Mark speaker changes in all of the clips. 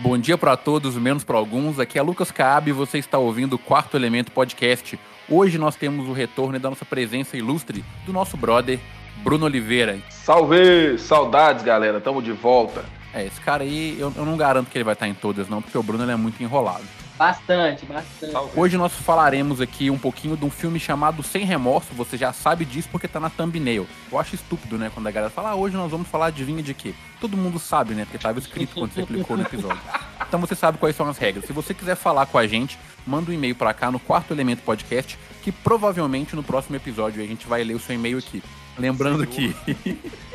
Speaker 1: Bom dia para todos, menos para alguns. Aqui é Lucas Caab e você está ouvindo o Quarto Elemento Podcast. Hoje nós temos o retorno da nossa presença ilustre do nosso brother Bruno Oliveira.
Speaker 2: Salve! Saudades, galera. Tamo de volta.
Speaker 1: É, esse cara aí, eu, eu não garanto que ele vai estar em todas, não, porque o Bruno é muito enrolado.
Speaker 3: Bastante, bastante.
Speaker 1: Hoje nós falaremos aqui um pouquinho de um filme chamado Sem Remorso. Você já sabe disso porque tá na thumbnail. Eu acho estúpido, né? Quando a galera fala, ah, hoje nós vamos falar de vinho de quê? Todo mundo sabe, né? Porque tava escrito quando você clicou no episódio. Então você sabe quais são as regras. Se você quiser falar com a gente, manda um e-mail para cá no Quarto Elemento Podcast, que provavelmente no próximo episódio a gente vai ler o seu e-mail aqui. Lembrando que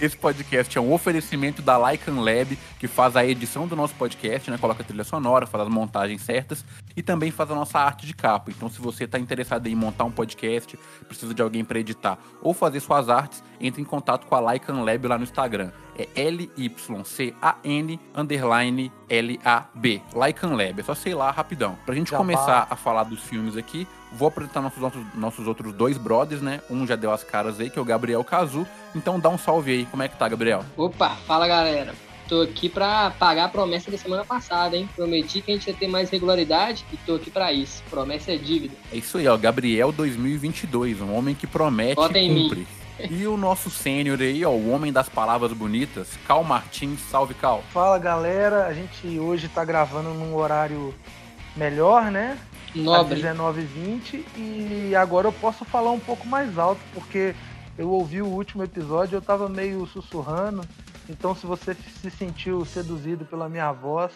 Speaker 1: esse podcast é um oferecimento da Lycan Lab, que faz a edição do nosso podcast, né? Coloca a trilha sonora, faz as montagens certas e também faz a nossa arte de capa. Então, se você está interessado em montar um podcast, precisa de alguém para editar ou fazer suas artes, entre em contato com a Lycan Lab lá no Instagram. É L-Y-C-A-N underline L-A-B. Lycan Lab. É só sei lá rapidão. Pra gente
Speaker 4: Já
Speaker 1: começar a falar dos filmes aqui, vou apresentar nossos, nossos, nossos outros dois brothers, né? Um já deu as caras aí, que é o Gabriel Cazu. Então dá um salve aí. Como é que tá, Gabriel?
Speaker 3: Opa, fala galera. Tô aqui pra pagar a promessa da semana passada, hein? Prometi que a gente ia ter mais regularidade e tô aqui pra isso. Promessa é dívida.
Speaker 1: É isso aí, ó. Gabriel 2022, um homem que promete
Speaker 3: Vota
Speaker 1: e
Speaker 3: em mim.
Speaker 1: cumpre. E o nosso sênior aí, ó, o homem das palavras bonitas, Cal Martins. Salve, Cal.
Speaker 4: Fala galera, a gente hoje tá gravando num horário melhor, né? Às
Speaker 3: Nobre.
Speaker 4: 19h20 e agora eu posso falar um pouco mais alto, porque eu ouvi o último episódio eu tava meio sussurrando. Então se você se sentiu seduzido pela minha voz,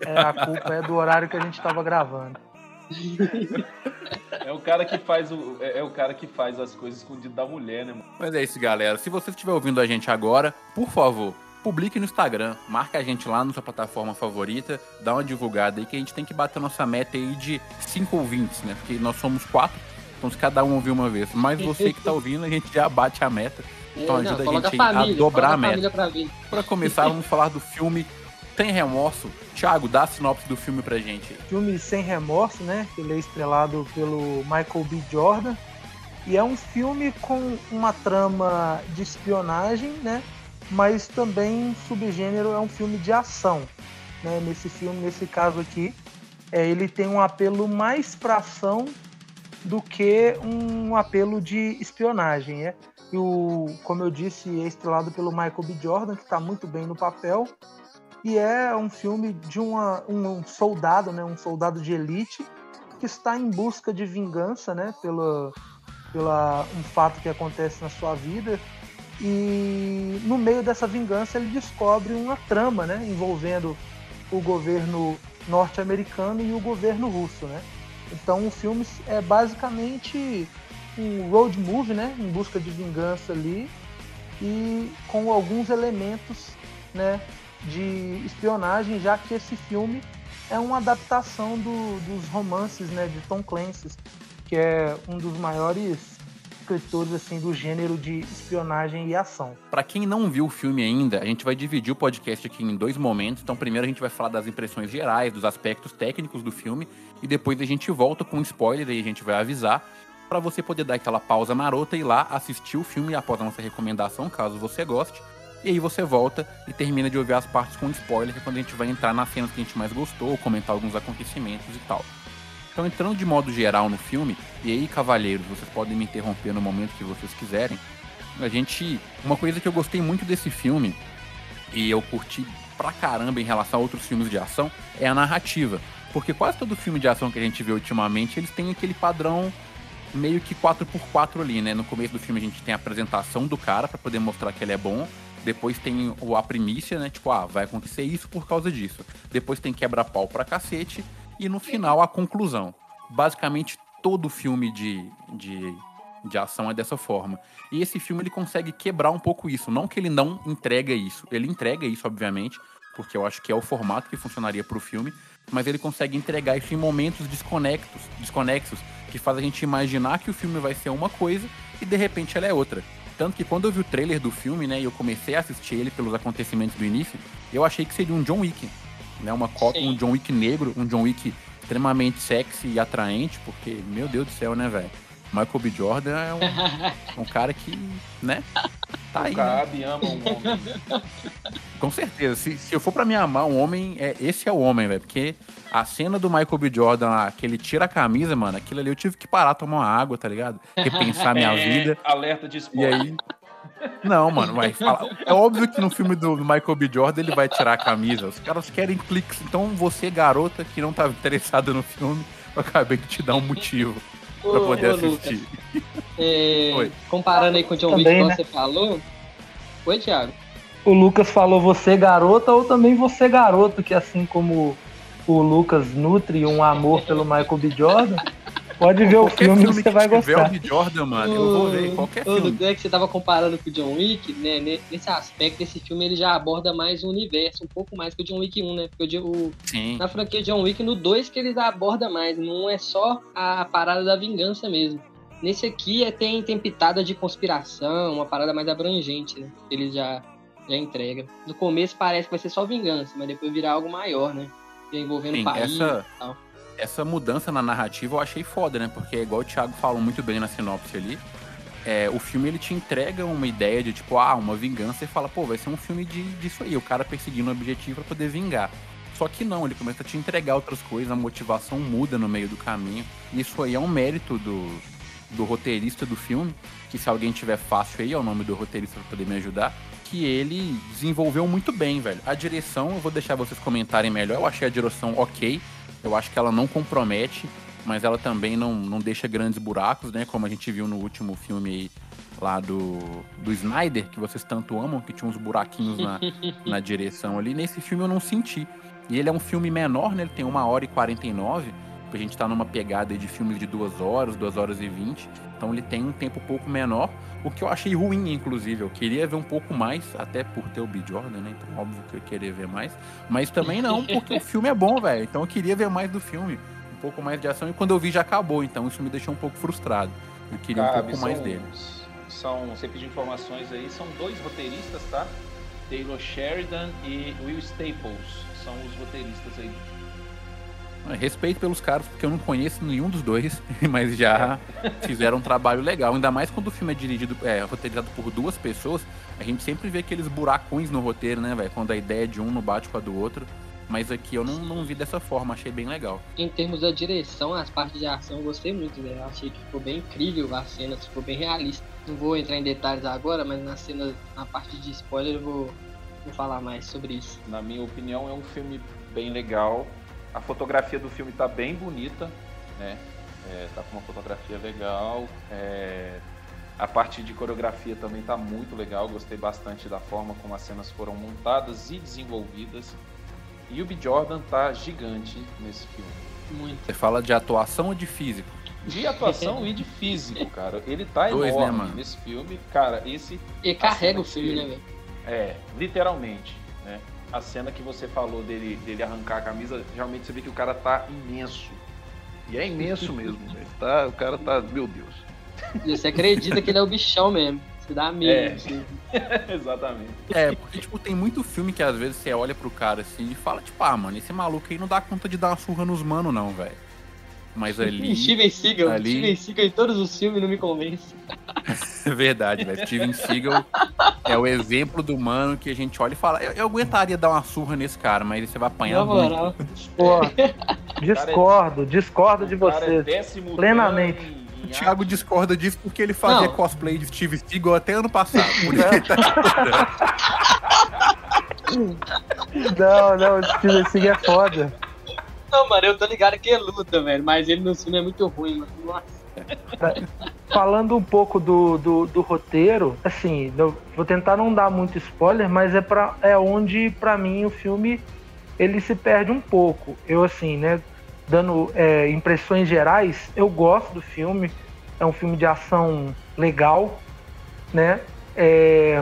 Speaker 4: é, a culpa é do horário que a gente tava gravando.
Speaker 2: É o cara que faz o, é, é o cara que faz as coisas escondido da mulher, né, mano?
Speaker 1: Mas é isso, galera. Se você estiver ouvindo a gente agora, por favor, publique no Instagram, marca a gente lá na sua plataforma favorita, dá uma divulgada aí que a gente tem que bater nossa meta aí de cinco ouvintes, né? Porque nós somos quatro, então se cada um ouvir uma vez. Mas você que tá ouvindo, a gente já bate a meta. Então ajuda a gente a
Speaker 3: família,
Speaker 1: dobrar
Speaker 3: coloca
Speaker 1: a meta.
Speaker 3: Pra
Speaker 1: começar, vamos falar do filme Sem Remorso. Thiago, dá a sinopse do filme pra gente.
Speaker 4: filme Sem Remorso, né? Ele é estrelado pelo Michael B. Jordan. E é um filme com uma trama de espionagem, né? Mas também subgênero é um filme de ação. Né? Nesse filme, nesse caso aqui, é, ele tem um apelo mais para ação do que um apelo de espionagem. né? E o, como eu disse, é estrelado pelo Michael B. Jordan, que está muito bem no papel. E é um filme de uma, um soldado, né, um soldado de elite que está em busca de vingança, né, pela, pela um fato que acontece na sua vida. E no meio dessa vingança ele descobre uma trama, né, envolvendo o governo norte-americano e o governo russo, né? Então o filme é basicamente um road movie, né, em busca de vingança ali e com alguns elementos, né, de espionagem, já que esse filme é uma adaptação do- dos romances né, de Tom Clancy, que é um dos maiores escritores assim do gênero de espionagem e ação.
Speaker 1: Pra quem não viu o filme ainda, a gente vai dividir o podcast aqui em dois momentos. Então, primeiro a gente vai falar das impressões gerais, dos aspectos técnicos do filme, e depois a gente volta com spoiler e a gente vai avisar pra você poder dar aquela pausa marota e ir lá assistir o filme após a nossa recomendação, caso você goste. E aí você volta e termina de ouvir as partes com spoiler, que é quando a gente vai entrar nas cenas que a gente mais gostou, comentar alguns acontecimentos e tal. Então, entrando de modo geral no filme, e aí, cavalheiros, vocês podem me interromper no momento que vocês quiserem. A gente. Uma coisa que eu gostei muito desse filme, e eu curti pra caramba em relação a outros filmes de ação, é a narrativa. Porque quase todo filme de ação que a gente vê ultimamente, eles têm aquele padrão meio que 4x4 ali, né? No começo do filme a gente tem a apresentação do cara pra poder mostrar que ele é bom. Depois tem a primícia, né? Tipo, ah, vai acontecer isso por causa disso. Depois tem quebra-pau pra cacete. E no final, a conclusão. Basicamente, todo filme de, de, de ação é dessa forma. E esse filme, ele consegue quebrar um pouco isso. Não que ele não entrega isso. Ele entrega isso, obviamente, porque eu acho que é o formato que funcionaria pro filme. Mas ele consegue entregar isso em momentos desconectos, desconexos, que faz a gente imaginar que o filme vai ser uma coisa e de repente ela é outra. Tanto que quando eu vi o trailer do filme, né, e eu comecei a assistir ele pelos acontecimentos do início, eu achei que seria um John Wick, né, uma cópia,
Speaker 3: Sim.
Speaker 1: um John Wick negro, um John Wick extremamente sexy e atraente, porque, meu Deus do céu, né, velho? Michael B. Jordan é um, um cara que, né, tá aí,
Speaker 2: o
Speaker 1: né?
Speaker 2: Cabe ama um homem.
Speaker 1: Com certeza. Se, se eu for pra me amar um homem, é, esse é o homem, velho. Porque a cena do Michael B. Jordan lá, que ele tira a camisa, mano, aquilo ali eu tive que parar, tomar uma água, tá ligado? Repensar minha
Speaker 2: É,
Speaker 1: vida.
Speaker 2: Alerta de
Speaker 1: E aí. Não, mano, vai falar. É óbvio que no filme do Michael B. Jordan ele vai tirar a camisa. Os caras querem cliques. Então você, garota, que não tava interessada no filme, eu acabei de te dar um motivo pra poder
Speaker 3: ô,
Speaker 1: assistir.
Speaker 3: é,
Speaker 1: Oi.
Speaker 3: comparando aí com o John Wick,
Speaker 4: né?
Speaker 3: você falou. Oi, Thiago.
Speaker 4: O Lucas falou você garota ou também você garoto, que assim como o Lucas nutre um amor pelo Michael B. Jordan, pode ver o filme,
Speaker 1: filme
Speaker 4: você
Speaker 1: que
Speaker 4: vai
Speaker 1: tiver
Speaker 4: gostar.
Speaker 1: o. Jordan, mano, eu vou ver qualquer
Speaker 3: Ô,
Speaker 1: filme.
Speaker 3: Lucas, é que você tava comparando com o John Wick, né? ne- Nesse aspecto, esse filme ele já aborda mais o universo, um pouco mais que o John Wick 1, né? Porque o, o-
Speaker 1: Sim.
Speaker 3: na franquia John Wick, no 2 que eles abordam mais, não é só a parada da vingança mesmo. Nesse aqui é, tem, tem pitada de conspiração, uma parada mais abrangente, né? Ele já, já entrega. No começo parece que vai ser só vingança, mas depois virar algo maior, né? Já envolvendo
Speaker 1: Sim,
Speaker 3: o país
Speaker 1: essa-
Speaker 3: e tal.
Speaker 1: Essa mudança na narrativa eu achei foda, né? Porque é igual o Thiago falou muito bem na sinopse ali. É, o filme ele te entrega uma ideia de tipo, ah, uma vingança e fala, pô, vai ser um filme de, disso aí, o cara perseguindo um objetivo pra poder vingar. Só que não, ele começa a te entregar outras coisas, a motivação muda no meio do caminho. Isso aí é um mérito do, do roteirista do filme, que se alguém tiver fácil aí, é o nome do roteirista pra poder me ajudar, que ele desenvolveu muito bem, velho. A direção, eu vou deixar vocês comentarem melhor, eu achei a direção ok, eu acho que ela não compromete, mas ela também não, não deixa grandes buracos, né? Como a gente viu no último filme aí, lá do, do Snyder, que vocês tanto amam, que tinha uns buraquinhos na, na direção ali. Nesse filme eu não senti. E ele é um filme menor, né? Ele tem uma hora e 49, porque a gente tá numa pegada de filmes de duas horas, duas horas e vinte. Então ele tem um tempo um pouco menor, o que eu achei ruim, inclusive. Eu queria ver um pouco mais, até por ter o B. Jordan, né? Então óbvio que eu queria ver mais. Mas também não, porque o filme é bom, velho. Então eu queria ver mais do filme. Um pouco mais de ação. E quando eu vi já acabou, então isso me deixou um pouco frustrado. Eu queria um
Speaker 2: Cabe,
Speaker 1: pouco mais
Speaker 2: são-
Speaker 1: dele.
Speaker 2: São, você pediu informações aí, são dois roteiristas, tá? Taylor Sheridan e Will Staples são os roteiristas aí.
Speaker 1: Respeito pelos caras, porque eu não conheço nenhum dos dois, mas já fizeram um trabalho legal. Ainda mais quando o filme é dirigido, é, roteirizado por duas pessoas, a gente sempre vê aqueles buracões no roteiro, né, velho? Quando a ideia de um não bate com a do outro. Mas aqui eu não, não vi dessa forma, achei bem legal.
Speaker 3: Em termos da direção, as partes de ação eu gostei muito, velho. Eu achei que ficou bem incrível as cenas, ficou bem realista. Não vou entrar em detalhes agora, mas na cena, na parte de spoiler eu vou, vou falar mais sobre isso.
Speaker 2: Na minha opinião, é um filme bem legal. A fotografia do filme tá bem bonita, né? É, tá com uma fotografia legal. É, A parte de coreografia também tá muito legal. Gostei bastante da forma como as cenas foram montadas e desenvolvidas. E o B. Jordan tá gigante nesse filme.
Speaker 3: Muito.
Speaker 1: Você fala de atuação ou de físico?
Speaker 2: De atuação e de físico, cara. Ele tá
Speaker 1: Dois, né,
Speaker 2: enorme
Speaker 1: mano?
Speaker 2: nesse filme. Cara, esse
Speaker 3: E carrega o filme, né, velho?
Speaker 2: É, literalmente, né? A cena que você falou dele, dele arrancar a camisa, realmente você vê que o cara tá imenso. E é imenso mesmo, velho. Tá, o cara tá, meu Deus.
Speaker 3: E você acredita que ele é o bichão mesmo. Você dá medo.
Speaker 2: É.
Speaker 3: assim.
Speaker 2: Exatamente.
Speaker 1: É, porque, tipo, tem muito filme que às vezes você olha pro cara assim e fala, tipo, ah, mano, esse maluco aí não dá conta de dar uma surra nos mano, não, velho. Mas ali.
Speaker 3: Steven Seagal.
Speaker 1: ali-
Speaker 3: Steven Seagal em todos os filmes não me convence.
Speaker 1: É verdade, velho. Steven Seagal é o exemplo do mano que a gente olha e fala, eu, eu aguentaria dar uma surra nesse cara, mas você vai apanhar
Speaker 3: Na
Speaker 1: muito.
Speaker 4: Pô, discordo, discordo de
Speaker 2: é
Speaker 4: vocês.
Speaker 2: décimo
Speaker 4: Plenamente.
Speaker 1: O Thiago discorda disso porque ele fazia
Speaker 3: Não.
Speaker 1: cosplay de Steve Seagal até ano passado. Por isso que ele tá discordando.
Speaker 4: Não, não, o Steven Seagal é foda.
Speaker 3: Não, mano, eu tô ligado que é luta, velho. Mas ele no filme é muito ruim, mano. Nossa.
Speaker 4: Falando um pouco do, do, do roteiro, assim, vou tentar não dar muito spoiler, mas é, pra, é onde, pra mim, o filme ele se perde um pouco. Eu, assim, né, dando é, impressões gerais, eu gosto do filme. É um filme de ação legal, né? É,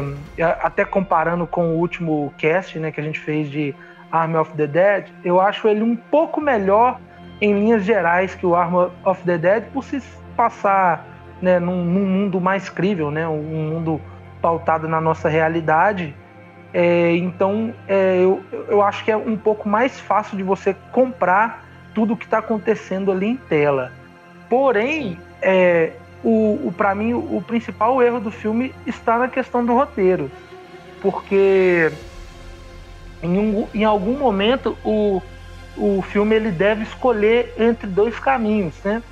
Speaker 4: até comparando com o último cast, né, que a gente fez de Army of the Dead, eu acho ele um pouco melhor em linhas gerais que o Army of the Dead por se passar né, num, num mundo mais crível, né, um mundo pautado na nossa realidade. É, então, é, eu, eu acho que é um pouco mais fácil de você comprar tudo o que está acontecendo ali em tela. Porém, é, o, o para mim, o principal erro do filme está na questão do roteiro. Porque em, um, em algum momento o, o filme ele deve escolher entre dois caminhos, né?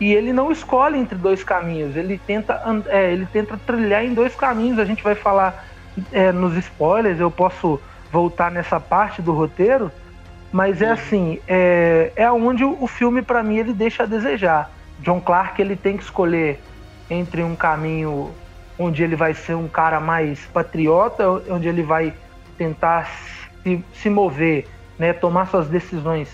Speaker 4: E ele não escolhe entre dois caminhos, ele tenta, é, ele tenta trilhar em dois caminhos. A gente vai falar é, nos spoilers, eu posso voltar nessa parte do roteiro, mas é assim, é, é onde o filme para mim ele deixa a desejar. John Clark ele tem que escolher entre um caminho onde ele vai ser um cara mais patriota, onde ele vai tentar se, se mover, né, tomar suas decisões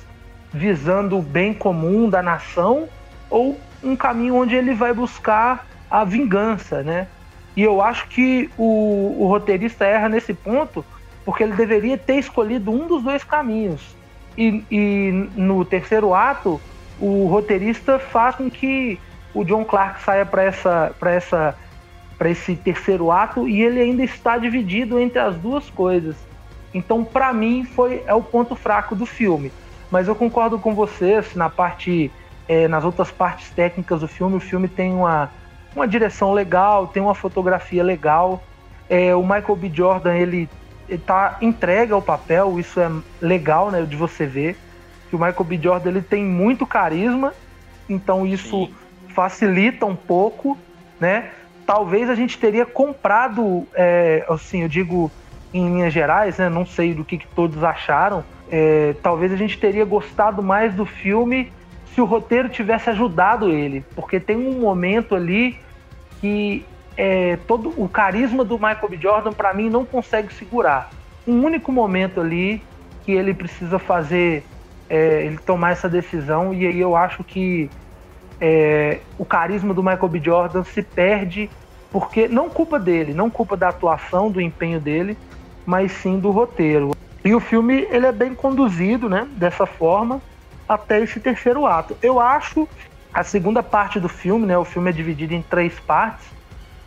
Speaker 4: visando o bem comum da nação, ou um caminho onde ele vai buscar a vingança, né? E eu acho que o, o roteirista erra nesse ponto, porque ele deveria ter escolhido um dos dois caminhos. E, e no terceiro ato, o roteirista faz com que o John Clark saia para essa, essa, para esse terceiro ato e ele ainda está dividido entre as duas coisas. Então, para mim, foi é o ponto fraco do filme. Mas eu concordo com vocês na parte, é, nas outras partes técnicas do filme. O filme tem uma, uma direção legal, tem uma fotografia legal. É, o Michael B. Jordan ele está entregue ao papel, isso é legal, né, de você ver que o Michael B. Jordan ele tem muito carisma, então isso Sim facilita um pouco, né? Talvez a gente teria comprado, é, assim, eu digo em linhas gerais, né? Não sei do que, que todos acharam. É, talvez a gente teria gostado mais do filme se o roteiro tivesse ajudado ele, porque tem um momento ali que é, todo o carisma do Michael B. Jordan para mim não consegue segurar. Um único momento ali que ele precisa fazer, é, ele tomar essa decisão e aí eu acho que é, o carisma do Michael B. Jordan se perde porque não culpa dele, não culpa da atuação, do empenho dele, mas sim do roteiro. E o filme ele é bem conduzido, né, dessa forma até esse terceiro ato. Eu acho a segunda parte do filme, né, o filme é dividido em três partes.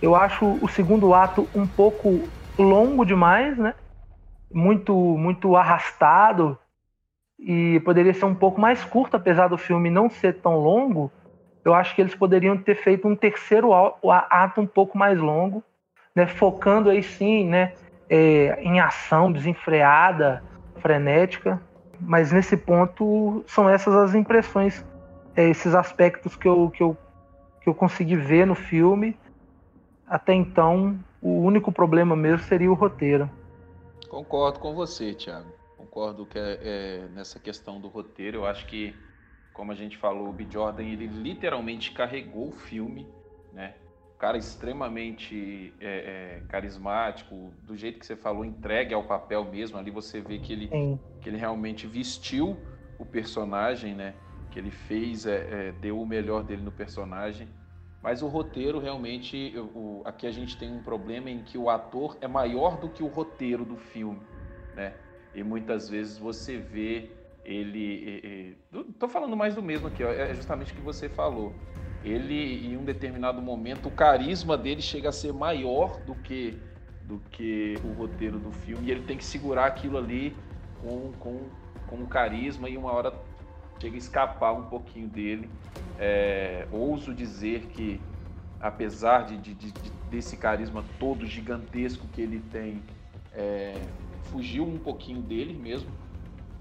Speaker 4: Eu acho o segundo ato um pouco longo demais, né? Muito muito arrastado e poderia ser um pouco mais curto, apesar do filme não ser tão longo eu acho que eles poderiam ter feito um terceiro ato um pouco mais longo, né, focando aí sim né, é, em ação desenfreada, frenética. Mas nesse ponto são essas as impressões, é, esses aspectos que eu, que, eu, que eu consegui ver no filme. Até então, o único problema mesmo seria o roteiro.
Speaker 2: Concordo com você, Thiago. Concordo que é, é, nessa questão do roteiro, eu acho que como a gente falou, o B. Jordan ele literalmente carregou o filme, né? cara extremamente é, é, carismático, do jeito que você falou, entregue ao papel mesmo. Ali você vê que ele, que ele realmente vestiu o personagem, né? Que ele fez, é, é, deu o melhor dele no personagem. Mas o roteiro realmente, o, aqui a gente tem um problema em que o ator é maior do que o roteiro do filme, né? E muitas vezes você vê ele. Estou falando mais do mesmo aqui, ó, é justamente o que você falou. Ele, em um determinado momento, o carisma dele chega a ser maior do que, do que o roteiro do filme, e ele tem que segurar aquilo ali com, com, com carisma, e uma hora chega a escapar um pouquinho dele. É, ouso dizer que, apesar de, de, de, desse carisma todo gigantesco que ele tem, é, fugiu um pouquinho dele mesmo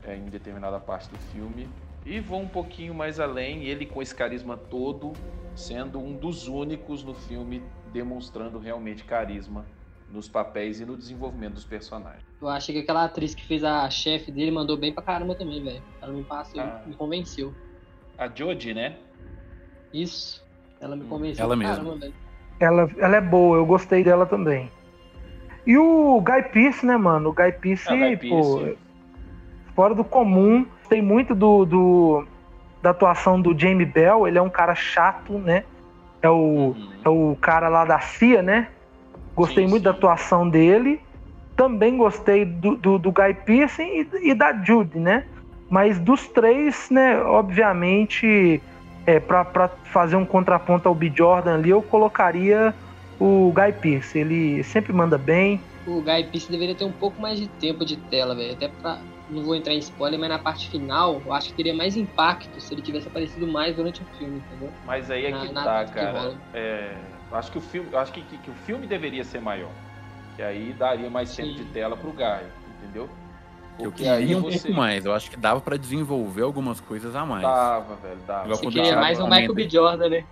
Speaker 2: é, em determinada parte do filme. E vão um pouquinho mais além, ele com esse carisma todo, sendo um dos únicos no filme demonstrando realmente carisma nos papéis e no desenvolvimento dos personagens.
Speaker 3: Eu acho que aquela atriz que fez a chefe dele mandou bem pra caramba também, velho. Ela me passou, ah. me convenceu.
Speaker 2: A Jodie, né?
Speaker 3: Isso. Ela me hum. convenceu.
Speaker 1: Ela mesma.
Speaker 4: Ela, ela é boa, eu gostei dela também. E o Guy Pearce, né, mano? O Guy Pearce, ah, Guy Pearce pô, fora do comum. Tem muito do, do da atuação do Jamie Bell. Ele é um cara chato, né? É o, uhum. é o cara lá da CIA, né? Gostei sim, muito sim. da atuação dele. Também gostei do, do, do Guy Pearce e, e, da Judy, né? Mas dos três, né? Obviamente, é, para fazer um contraponto ao B. Jordan ali, eu colocaria o Guy Pearce. Ele sempre manda bem.
Speaker 3: O Guy Pearce deveria ter um pouco mais de tempo de tela, velho. Até pra não vou entrar em spoiler, mas na parte final, eu acho que teria mais impacto se ele tivesse aparecido mais durante o filme, entendeu?
Speaker 2: Mas aí é na, que tá, cara. É, acho que o filme, acho que, que, que, o filme deveria ser maior. Que aí daria mais Sim. tempo de tela pro Guy. entendeu?
Speaker 1: Eu
Speaker 2: Porque aí
Speaker 1: queria um
Speaker 2: você-
Speaker 1: pouco mais. Eu acho que dava pra desenvolver algumas coisas a mais.
Speaker 2: Dava, velho, dava.
Speaker 3: Você queria mais um. Michael B. Jordan, né?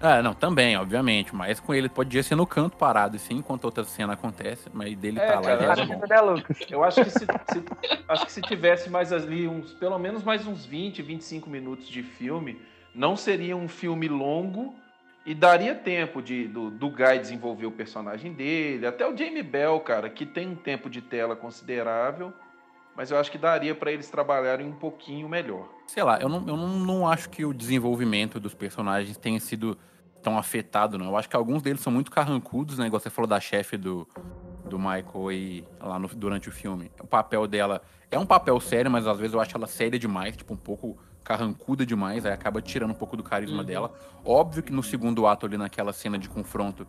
Speaker 1: Ah, não, também, obviamente. Mas com ele podia ser no canto parado, assim, enquanto outra cena acontece. Mas dele
Speaker 2: É,
Speaker 1: tá lá
Speaker 2: cara,
Speaker 1: e
Speaker 2: eu
Speaker 1: é
Speaker 2: acho
Speaker 4: né, Lucas?
Speaker 2: Eu acho que se, se- acho que se tivesse mais ali uns, pelo menos mais uns 20, 25 minutos de filme, não seria um filme longo e daria tempo de do, do Guy desenvolver o personagem dele, até o Jamie Bell, cara, que tem um tempo de tela considerável, mas eu acho que daria pra eles trabalharem um pouquinho melhor.
Speaker 1: Sei lá, eu, não, eu não, não acho que o desenvolvimento dos personagens tenha sido tão afetado, não. Eu acho que alguns deles são muito carrancudos, né? Igual você falou da chefe do, do Michael aí, lá no- durante o filme. O papel dela é um papel sério, mas às vezes eu acho ela séria demais, tipo, um pouco carrancuda demais, aí acaba tirando um pouco do carisma
Speaker 3: Uhum.
Speaker 1: dela. Óbvio que no segundo ato ali, naquela cena de confronto,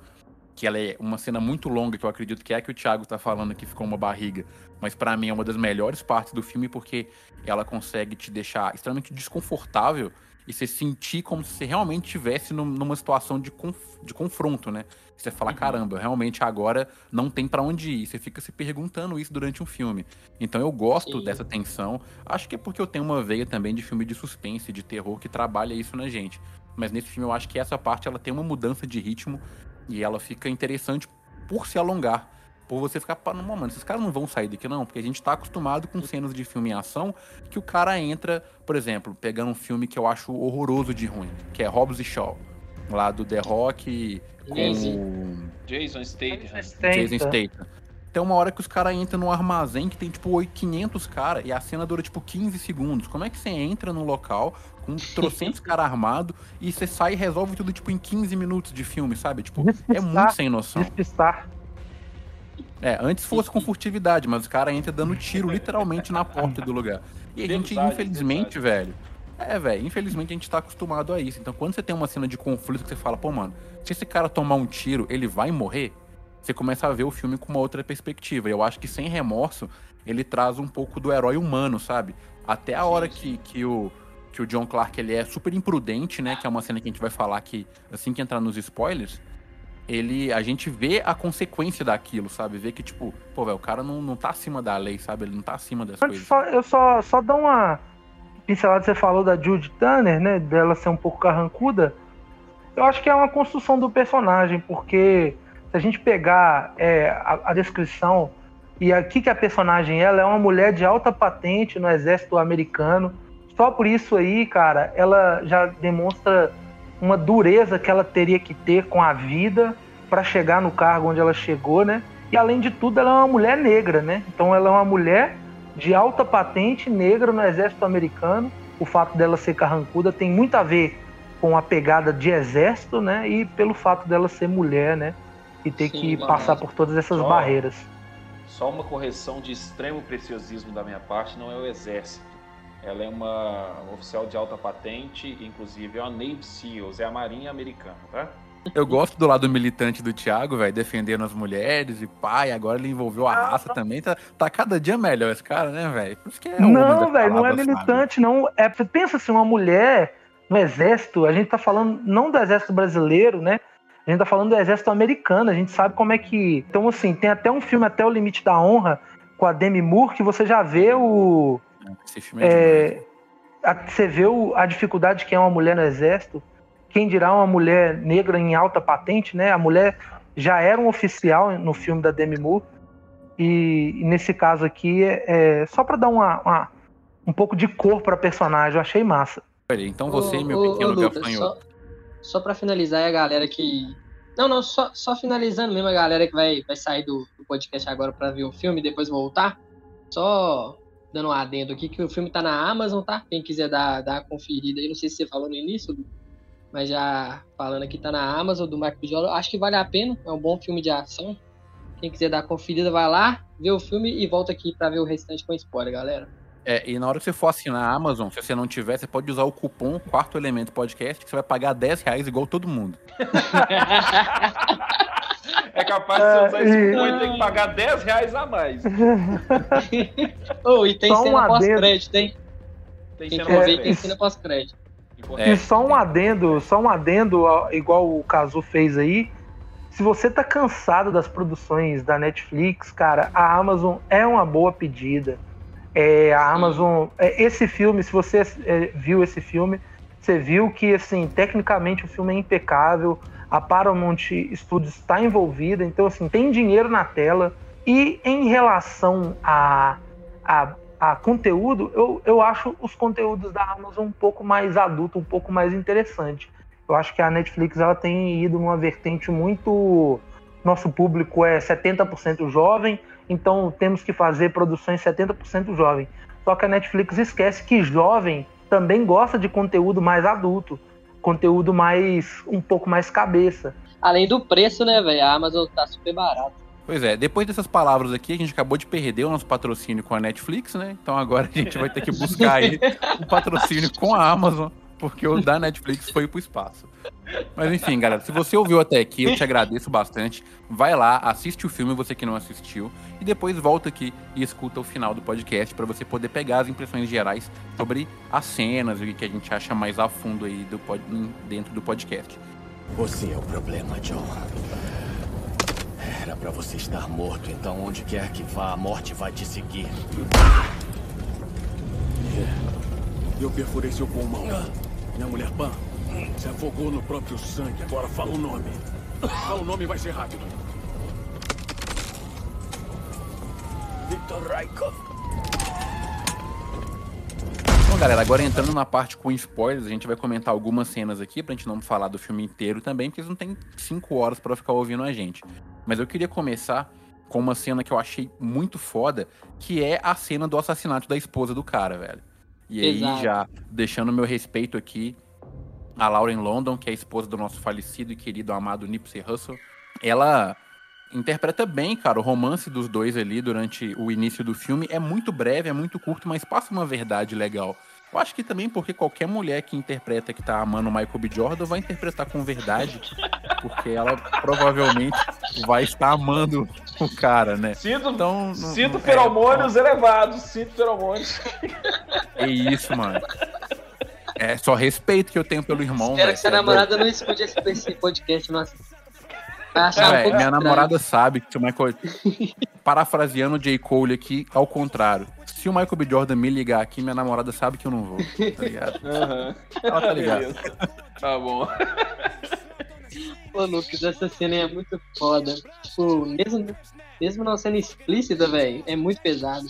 Speaker 1: que ela é uma cena muito longa, que eu acredito que é a que o Thiago tá falando que ficou uma barriga, mas pra mim é uma das melhores partes do filme porque ela consegue te deixar extremamente desconfortável e você sentir como se você realmente estivesse num- numa situação de, conf- de confronto, né? Você fala,
Speaker 2: Uhum.
Speaker 1: caramba, realmente agora não tem pra onde ir. Você fica se perguntando isso durante um filme. Então eu gosto
Speaker 3: Sim.
Speaker 1: dessa tensão. Acho que é porque eu tenho uma veia também de filme de suspense, de terror, que trabalha isso na gente. Mas nesse filme eu acho que essa parte ela tem uma mudança de ritmo e ela fica interessante por se alongar. Por você ficar, no momento, esses caras não vão sair daqui, não, porque a gente tá acostumado com cenas de filme em ação que o cara entra, por exemplo, pegando um filme que eu acho horroroso de ruim, que é Hobbs e Shaw, lá do The Rock com
Speaker 2: Jason Statham.
Speaker 1: Jason Statham. Tem uma hora que os caras entram num armazém que tem, tipo, 8, 500 caras e a cena dura, tipo, 15 segundos. Como é que você entra num local com trocentos caras armados e você sai e resolve tudo, tipo, em 15 minutos de filme, sabe? Tipo, é muito sem noção.
Speaker 4: Despistar.
Speaker 1: É, antes fosse com furtividade, mas o cara entra dando tiro literalmente na porta do lugar. E a gente,
Speaker 2: Verdade,
Speaker 1: infelizmente, velho. É, velho, infelizmente a gente tá acostumado a isso. Então, quando você tem uma cena de conflito que você fala, pô, mano, se esse cara tomar um tiro, ele vai morrer, você começa a ver o filme com uma outra perspectiva. E eu acho que sem remorso, ele traz um pouco do herói humano, sabe? Até a
Speaker 2: Sim,
Speaker 1: hora
Speaker 2: sim.
Speaker 1: que, que, o, que o John Clark ele é super imprudente, né? Que é uma cena que a gente vai falar que assim que entrar nos spoilers, ele a gente vê a consequência daquilo, sabe? Vê que, tipo, pô, velho, o cara não, não tá acima da lei, sabe? Ele não tá acima das
Speaker 4: Antes,
Speaker 1: coisas.
Speaker 4: só, eu só, só dou uma pincelada, você falou da Judy Tanner, né? Dela ser um pouco carrancuda. Eu acho que é uma construção do personagem, porque se a gente pegar é, a, a descrição e aqui que a personagem é, ela é uma mulher de alta patente no exército americano. Só por isso aí, cara, ela já demonstra uma dureza que ela teria que ter com a vida para chegar no cargo onde ela chegou, né? E além de tudo, ela é uma mulher negra, né? Então ela é uma mulher de alta patente negra no exército americano. O fato dela ser carrancuda tem muito a ver com a pegada de exército, né? E pelo fato dela ser mulher, né? E ter
Speaker 3: Sim,
Speaker 4: que passar por todas essas
Speaker 2: Só-
Speaker 4: barreiras.
Speaker 2: Só uma correção de extremo preciosismo da minha parte, não é o exército. Ela é uma oficial de alta patente, inclusive é uma Navy SEALs, é a Marinha Americana, tá?
Speaker 1: Eu gosto do lado militante do Thiago, velho, defendendo as mulheres e pai. Agora ele envolveu a raça também. Tá, tá cada dia melhor esse cara, né, velho? Por isso que é
Speaker 4: não, velho, não é
Speaker 1: palavras, sabe?
Speaker 4: militante, não. É, você pensa assim, uma mulher no exército, a gente tá falando não do exército brasileiro, né? A gente tá falando do exército americano, a gente sabe como é que. Então, assim, tem até um filme, até o Limite da Honra, com a Demi Moore, que você já vê o.
Speaker 1: Esse filme é.
Speaker 4: É, a- você vê o- a dificuldade que é uma mulher no exército. Quem dirá uma mulher negra em alta patente, né? A mulher já era um oficial no filme da Demi Moore. E, e nesse caso aqui, é, é só para dar uma, uma- um pouco de cor para personagem, eu achei massa.
Speaker 1: Então você,
Speaker 3: Ô,
Speaker 1: meu pequeno
Speaker 3: ô, Lucas,
Speaker 1: gafanhoto.
Speaker 3: Só, pra finalizar, a galera que. Não, não, só, só finalizando mesmo, a galera que vai, vai sair do, do podcast agora pra ver o filme e depois voltar. Só dando um adendo aqui, que o filme tá na Amazon, tá? Quem quiser dar, dar uma conferida aí, não sei se você falou no início, mas já falando aqui, tá na Amazon do B. Jordan. Acho que vale a pena, é um bom filme de ação. Quem quiser dar uma conferida, vai lá, vê o filme e volta aqui pra ver o restante com spoiler, galera.
Speaker 1: É, e na hora que você for assinar a Amazon, se você não tiver, você pode usar o cupom Quarto Elemento Podcast, que você vai pagar 10 reais igual todo mundo.
Speaker 2: É capaz de você usar esse
Speaker 4: É,
Speaker 2: cupom e ter que pagar 10 reais a mais.
Speaker 3: oh, e tem
Speaker 4: Só um
Speaker 3: cena
Speaker 4: adendo.
Speaker 3: pós-crédito, hein?
Speaker 2: Tem
Speaker 3: Quem
Speaker 2: cena mais
Speaker 3: tem cena pós-crédito.
Speaker 1: É.
Speaker 4: E só um adendo, só um adendo, igual o Cazu fez aí. Se você tá cansado das produções da Netflix, cara, a Amazon é uma boa pedida. É, a Amazon, é, esse filme, se você é, viu esse filme, você viu que, assim, tecnicamente o filme é impecável, a Paramount Studios está envolvida, então, assim, tem dinheiro na tela. E em relação a, a, a conteúdo, eu, eu acho os conteúdos da Amazon um pouco mais adulto, um pouco mais interessante. Eu acho que a Netflix ela tem ido numa vertente muito. Nosso público é 70% jovem, então temos que fazer produções 70% jovem. Só que a Netflix esquece que jovem também gosta de conteúdo mais adulto, conteúdo mais um pouco mais cabeça.
Speaker 3: Além do preço, né, velho? A Amazon tá super barato.
Speaker 1: Pois é, depois dessas palavras aqui, a gente acabou de perder o nosso patrocínio com a Netflix, né? Então agora a gente vai ter que buscar aí um patrocínio com a Amazon, porque o da Netflix foi pro espaço. Mas enfim, galera, se você ouviu até aqui, eu te agradeço bastante. Vai lá, assiste o filme, você que não assistiu, e depois volta aqui e escuta o final do podcast para você poder pegar as impressões gerais sobre as cenas e o que a gente acha mais a fundo aí do, dentro do podcast.
Speaker 5: Você é o problema, John. Era para você estar morto, então onde quer que vá, a morte vai te seguir.
Speaker 6: Eu perfurei seu pulmão. Minha mulher Pan se afogou no próprio sangue. Agora fala o nome. Fala o nome vai ser rápido.
Speaker 5: Victor Raikov.
Speaker 1: Bom, galera, agora entrando na parte com spoilers, a gente vai comentar algumas cenas aqui pra gente não falar do filme inteiro também, porque eles não tem cinco horas para ficar ouvindo a gente. Mas eu queria começar com uma cena que eu achei muito foda, que é a cena do assassinato da esposa do cara, velho. E Exato. aí, já deixando meu respeito aqui, a Lauren London, que é a esposa do nosso falecido e querido amado Nipsey Hussle, ela interpreta bem, cara, o romance dos dois ali durante o início do filme. É muito breve, é muito curto, mas passa uma verdade legal. Eu acho que também porque qualquer mulher que interpreta que tá amando o Michael B. Jordan vai interpretar com verdade, porque ela provavelmente vai estar amando o cara, né?
Speaker 2: Sinto, então, sinto não, feromônios é, elevados, sinto feromônios.
Speaker 1: É isso, mano. É só respeito que eu tenho pelo irmão.
Speaker 3: Espero véio, que sua namorada não escute esse podcast, nossa.
Speaker 1: É, um minha namorada sabe que o Michael. Parafraseando o J. Cole aqui, ao contrário. Se o Michael B. Jordan me ligar aqui, minha namorada sabe que eu não vou. Tá ligado?
Speaker 2: Uhum. Ela tá ligada. Tá bom.
Speaker 3: Pô, Lucas, essa cena é muito foda. Tipo, mesmo, mesmo não sendo explícita, velho, é muito pesado.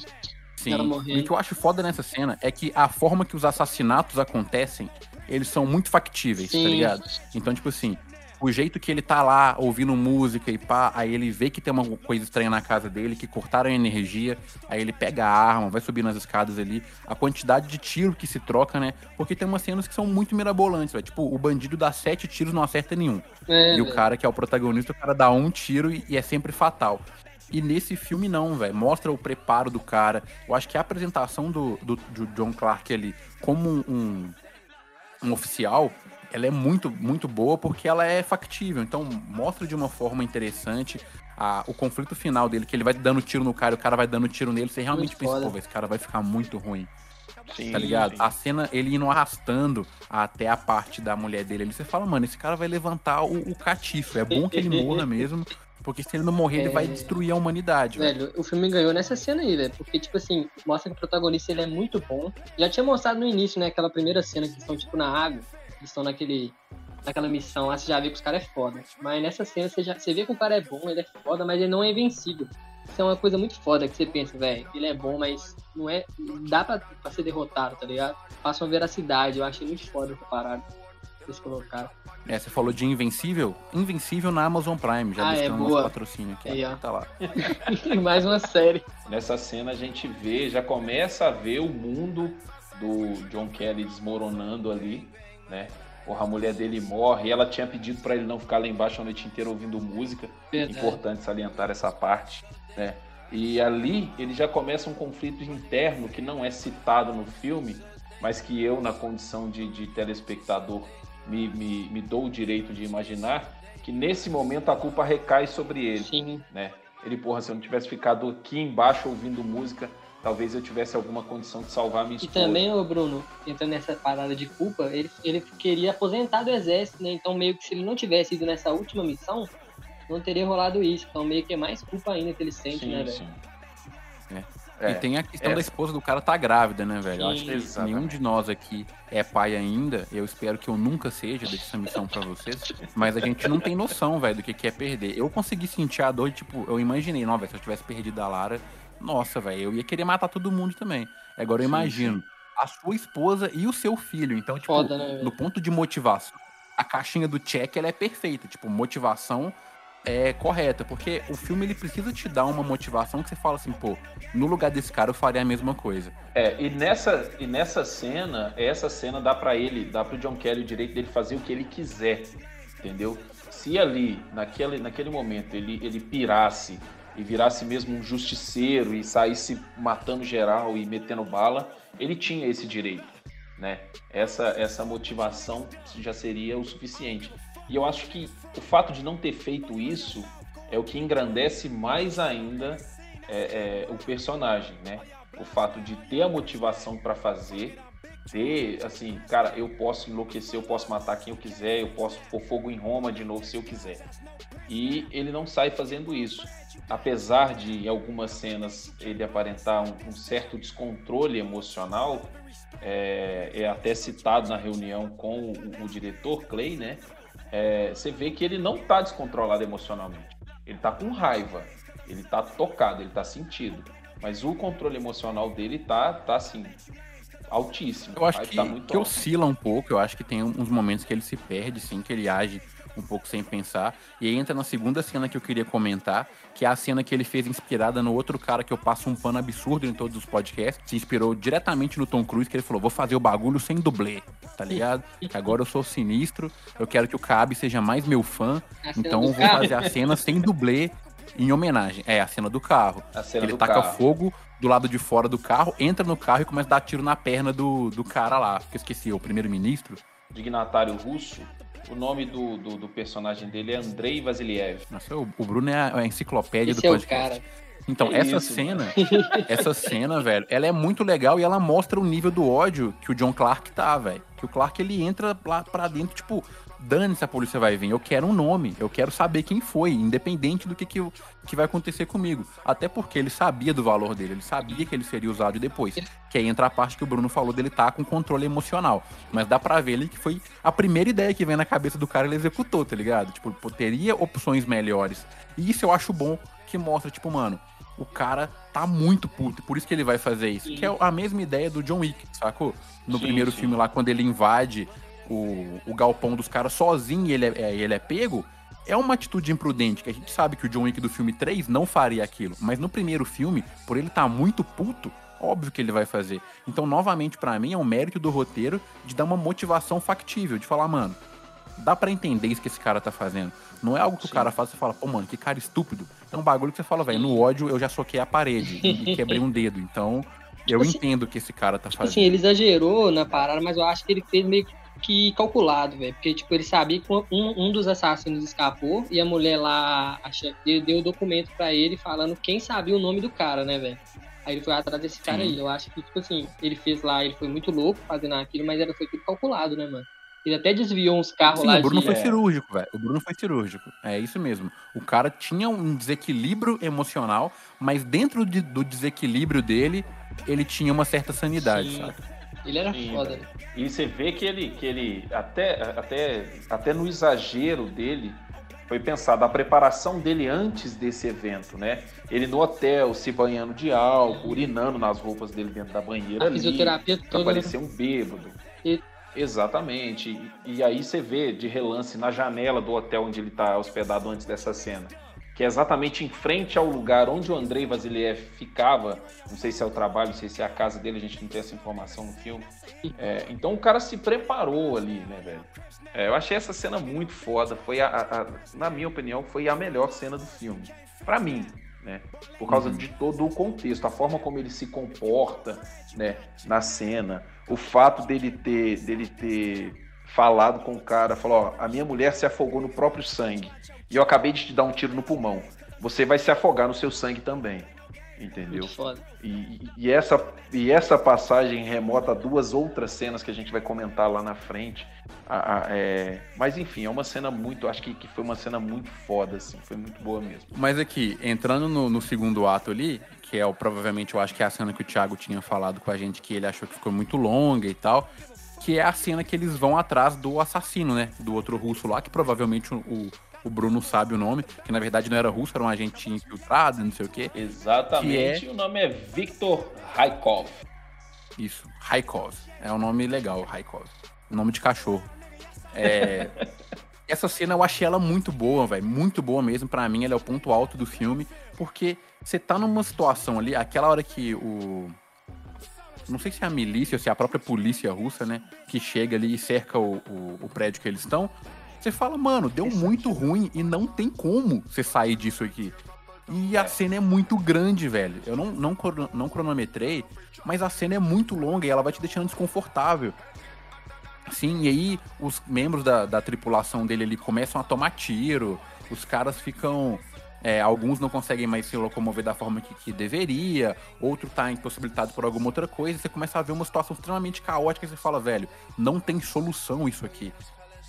Speaker 1: Sim. E o que eu acho foda nessa cena é que a forma que os assassinatos acontecem, eles são muito factíveis, tá Sim. tá ligado? Então, tipo assim, o jeito que ele tá lá ouvindo música e pá, aí ele vê que tem uma coisa estranha na casa dele, que cortaram a energia, aí ele pega a arma, vai subir nas escadas ali, a quantidade de tiro que se troca, né? Porque tem umas cenas que são muito mirabolantes, velho. Tipo, o bandido dá sete tiros não acerta nenhum. É, e o cara que é o protagonista, o cara dá um tiro e, e é sempre fatal. E nesse filme não, velho. Mostra o preparo do cara. Eu acho que a apresentação do, do, do John Clark ali como um, um oficial ela é muito, muito boa porque ela é factível. Então, mostra de uma forma interessante a, o conflito final dele, que ele vai dando tiro no cara e o cara vai dando tiro nele. Você realmente pensa, pô, esse cara vai ficar muito ruim. Sim, tá ligado? Sim. A cena, ele indo arrastando até a parte da mulher dele ali, você fala, mano, esse cara vai levantar o, o catiço. É bom que ele morra mesmo. Porque se ele não morrer, é... ele vai é. destruir a humanidade.
Speaker 3: Velho, velho, o filme ganhou nessa cena aí, velho. Porque, tipo assim, mostra que o protagonista ele é muito bom. Já tinha mostrado no início, né? Aquela primeira cena que estão, tipo, na água. Eles estão naquele, naquela missão lá, você já vê que os caras é foda. Mas nessa cena você, já, você vê que o cara é bom, ele é foda, mas ele não é invencível. Isso é uma coisa muito foda que você pensa, velho, ele é bom, mas não é. dá pra, pra ser derrotado, tá ligado? Passa uma veracidade, eu achei muito foda essa parada que eles colocaram.
Speaker 1: É, você falou de Invencível? Invencível na Amazon Prime, já
Speaker 3: ah, é, boa.
Speaker 1: patrocínio aqui. Aí, ó. Tá lá.
Speaker 3: Mais uma série.
Speaker 2: Nessa cena a gente vê, já começa a ver o mundo do John Kelly desmoronando ali né? Porra, a mulher dele morre e ela tinha pedido para ele não ficar lá embaixo a noite inteira ouvindo música. Verdade. Importante salientar essa parte, né? E ali ele já começa um conflito interno que não é citado no filme, mas que eu, na condição de, de telespectador, me, me, me, dou o direito de imaginar, que nesse momento a culpa recai sobre ele.
Speaker 3: Sim.
Speaker 2: Né? Ele, porra, se eu não tivesse ficado aqui embaixo ouvindo música, talvez eu tivesse alguma condição de salvar minha esposa.
Speaker 3: E também, o Bruno, entrando nessa parada de culpa, ele, ele queria aposentar do exército, né? Então, meio que se ele não tivesse ido nessa última missão, não teria rolado isso. Então meio que é mais culpa ainda que ele sente, né, velho?
Speaker 1: E tem a questão
Speaker 2: é.
Speaker 1: da esposa do cara tá grávida, né, velho? Eu acho que
Speaker 2: Exatamente.
Speaker 1: nenhum de nós aqui é pai ainda. Eu espero que eu nunca seja, deixo essa missão pra vocês. Mas a gente não tem noção, velho, do que que é perder. Eu consegui sentir a dor, tipo, eu imaginei, não, velho, se eu tivesse perdido a Lara, nossa, velho, eu ia querer matar todo mundo também. Agora eu
Speaker 2: Sim,
Speaker 1: imagino a sua esposa e o seu filho. Então, tipo,
Speaker 3: Foda, né,
Speaker 1: no ponto de motivação, a caixinha do check ela é perfeita. Tipo, motivação é correta, porque o filme ele precisa te dar uma motivação que você fala assim, pô, no lugar desse cara eu faria a mesma coisa.
Speaker 2: É, e nessa, e nessa cena, essa cena dá pra ele, dá pro John Kelly o direito dele fazer o que ele quiser, entendeu? Se ali, naquele, naquele momento, ele, ele pirasse e virasse mesmo um justiceiro e saísse matando geral e metendo bala, ele tinha esse direito, né? Essa, essa motivação já seria o suficiente. E eu acho que o fato de não ter feito isso é o que engrandece mais ainda é, é, o personagem, né? O fato de ter a motivação para fazer, ter, assim, cara, eu posso enlouquecer, eu posso matar quem eu quiser, eu posso pôr fogo em Roma de novo se eu quiser. E ele não sai fazendo isso. Apesar de em algumas cenas ele aparentar um, um certo descontrole emocional, é, é até citado na reunião com o, o diretor Clay, né? É, você vê que ele não está descontrolado emocionalmente. Ele está com raiva, ele está tocado, ele está sentido. Mas o controle emocional dele tá, tá assim, altíssimo.
Speaker 1: Eu acho que,
Speaker 2: tá
Speaker 1: que oscila um pouco, eu acho que tem uns momentos que ele se perde, sim, que ele age um pouco sem pensar. E aí entra na segunda cena que eu queria comentar, que é a cena que ele fez inspirada no outro cara que eu passo um pano absurdo em todos os podcasts. Se inspirou diretamente no Tom Cruise, que ele falou: vou fazer o bagulho sem dublê, tá ligado? Que agora eu sou sinistro, eu quero que o Cabe seja mais meu fã,
Speaker 3: A
Speaker 1: então eu vou
Speaker 3: carro.
Speaker 1: fazer a cena sem dublê. Em homenagem, é a cena do carro.
Speaker 2: A cena
Speaker 1: ele
Speaker 2: do
Speaker 1: taca
Speaker 2: carro.
Speaker 1: fogo do lado de fora do carro, entra no carro e começa a dar tiro na perna do, do cara lá. Que eu esqueci, o primeiro-ministro.
Speaker 2: dignatário russo. O nome do, do, do personagem dele é Andrei Vasiliev.
Speaker 1: Nossa, o, o Bruno é a, a enciclopédia
Speaker 3: Esse
Speaker 1: do
Speaker 3: é o
Speaker 1: podcast.
Speaker 3: cara.
Speaker 1: Então,
Speaker 2: Que
Speaker 1: essa
Speaker 2: isso,
Speaker 1: cena, essa cena, velho, ela é muito legal e ela mostra o nível do ódio que o John Clark tá, velho. Que o Clark, ele entra lá pra dentro, tipo, dane-se a polícia vai vir, eu quero um nome, eu quero saber quem foi, independente do que, que, que vai acontecer comigo. Até porque ele sabia do valor dele, ele sabia que ele seria usado depois. Que aí entra a parte que o Bruno falou dele tá com controle emocional. Mas dá pra ver ali que foi a primeira ideia que vem na cabeça do cara, ele executou, tá ligado? Tipo, teria opções melhores. E isso eu acho bom, que mostra, tipo, mano, o cara tá muito puto, por isso que ele vai fazer isso.
Speaker 3: Sim.
Speaker 1: Que é a mesma ideia do John Wick, sacou? No
Speaker 2: Sim,
Speaker 1: primeiro
Speaker 2: sim.
Speaker 1: filme lá, quando ele invade o, o galpão dos caras sozinho e ele é, é- ele é pego, é uma atitude imprudente, que a gente sabe que o John Wick do filme 3 não faria aquilo. Mas no primeiro filme, por ele estar muito puto, óbvio que ele vai fazer. Então, novamente, pra mim, é um mérito do roteiro de dar uma motivação factível, de falar, mano, dá pra entender isso que esse cara tá fazendo. Não é algo que o
Speaker 2: Sim.
Speaker 1: cara faz e fala, pô, mano, que cara estúpido. É um bagulho que você fala, velho, no ódio eu já soquei a parede e, quebrei um dedo. Então, eu
Speaker 3: assim-
Speaker 1: entendo o que esse cara tá
Speaker 3: Tipo assim,
Speaker 1: fazendo.
Speaker 3: ele exagerou na parada, mas eu acho que ele fez meio que calculado, velho. Porque, tipo, ele sabia que um, um dos assassinos escapou e a mulher lá, a chefe dele, deu o documento pra ele falando quem sabia o nome do cara, né, velho? Aí ele foi atrás desse cara
Speaker 1: Sim.
Speaker 3: aí. Eu acho que, tipo assim, ele fez lá, ele foi muito louco fazendo aquilo, mas era, foi tudo calculado, né, mano? Ele até desviou uns carros
Speaker 1: Sim,
Speaker 3: lá
Speaker 1: o Bruno
Speaker 3: de...
Speaker 1: foi
Speaker 2: É.
Speaker 1: cirúrgico, velho. O Bruno foi cirúrgico. É isso mesmo. O cara tinha um desequilíbrio emocional, mas dentro de- do desequilíbrio dele, ele tinha uma certa sanidade,
Speaker 3: Sim.
Speaker 1: sabe?
Speaker 3: Ele era
Speaker 2: Sim,
Speaker 3: foda, né?
Speaker 2: E você vê que ele, que ele até, até, até no exagero dele, foi pensado a preparação dele antes desse evento, né? Ele no hotel, se banhando de álcool, urinando nas roupas dele dentro da banheira
Speaker 3: A
Speaker 2: ali,
Speaker 3: fisioterapia
Speaker 2: pra
Speaker 3: toda. né?
Speaker 2: parecer um bêbado.
Speaker 3: E-
Speaker 2: Exatamente. E, e aí você vê de relance na janela do hotel onde ele está hospedado antes dessa cena, que é exatamente em frente ao lugar onde o Andrei Vasiliev ficava. Não sei se é o trabalho, não sei se é a casa dele, a gente não tem essa informação no filme. É, então o cara se preparou ali, né, velho? É, eu achei essa cena muito foda. Foi a, a- a- na minha opinião, foi a melhor cena do filme. Pra mim, né? Por causa
Speaker 1: Uhum.
Speaker 2: de todo o contexto, a forma como ele se comporta, né, na cena, o fato dele ter, dele ter falado com o cara, falou, ó, a minha mulher se afogou no próprio sangue e eu acabei de te dar um tiro no pulmão. Você vai se afogar no seu sangue também. Entendeu? E, e, essa, e essa passagem remota a duas outras cenas que a gente vai comentar lá na frente. A, a, é... Mas enfim, é uma cena muito. Acho que, que foi uma cena muito foda, assim. Foi muito boa mesmo.
Speaker 1: Mas aqui, entrando no, no segundo ato ali, que é o, provavelmente eu acho que é a cena que o Thiago tinha falado com a gente, que ele achou que ficou muito longa e tal. Que é a cena que eles vão atrás do assassino, né? Do outro russo lá, que provavelmente o, o Bruno sabe o nome, que na verdade não era russo, era um agente infiltrado, não sei o quê.
Speaker 2: Exatamente, é... o nome é Victor Raikov.
Speaker 1: Isso, Raikov. É um nome legal, Raikov. Nome de cachorro. É... Essa cena eu achei ela muito boa, velho. Muito boa mesmo. para mim, ela é o ponto alto do filme. Porque você tá numa situação ali, aquela hora que o. Não sei se é a milícia ou se é a própria polícia russa, né? Que chega ali e cerca o, o, o prédio que eles estão. Você fala, mano, deu muito ruim e não tem como você sair disso aqui. E a cena é muito grande, velho. Eu não, não, não cronometrei, mas a cena é muito longa e ela vai te deixando desconfortável. Sim, e aí os membros da, da tripulação dele ali começam a tomar tiro, os caras ficam. É, alguns não conseguem mais se locomover da forma que, que deveria, outro tá impossibilitado por alguma outra coisa, você começa a ver uma situação extremamente caótica e você fala, velho, não tem solução isso aqui.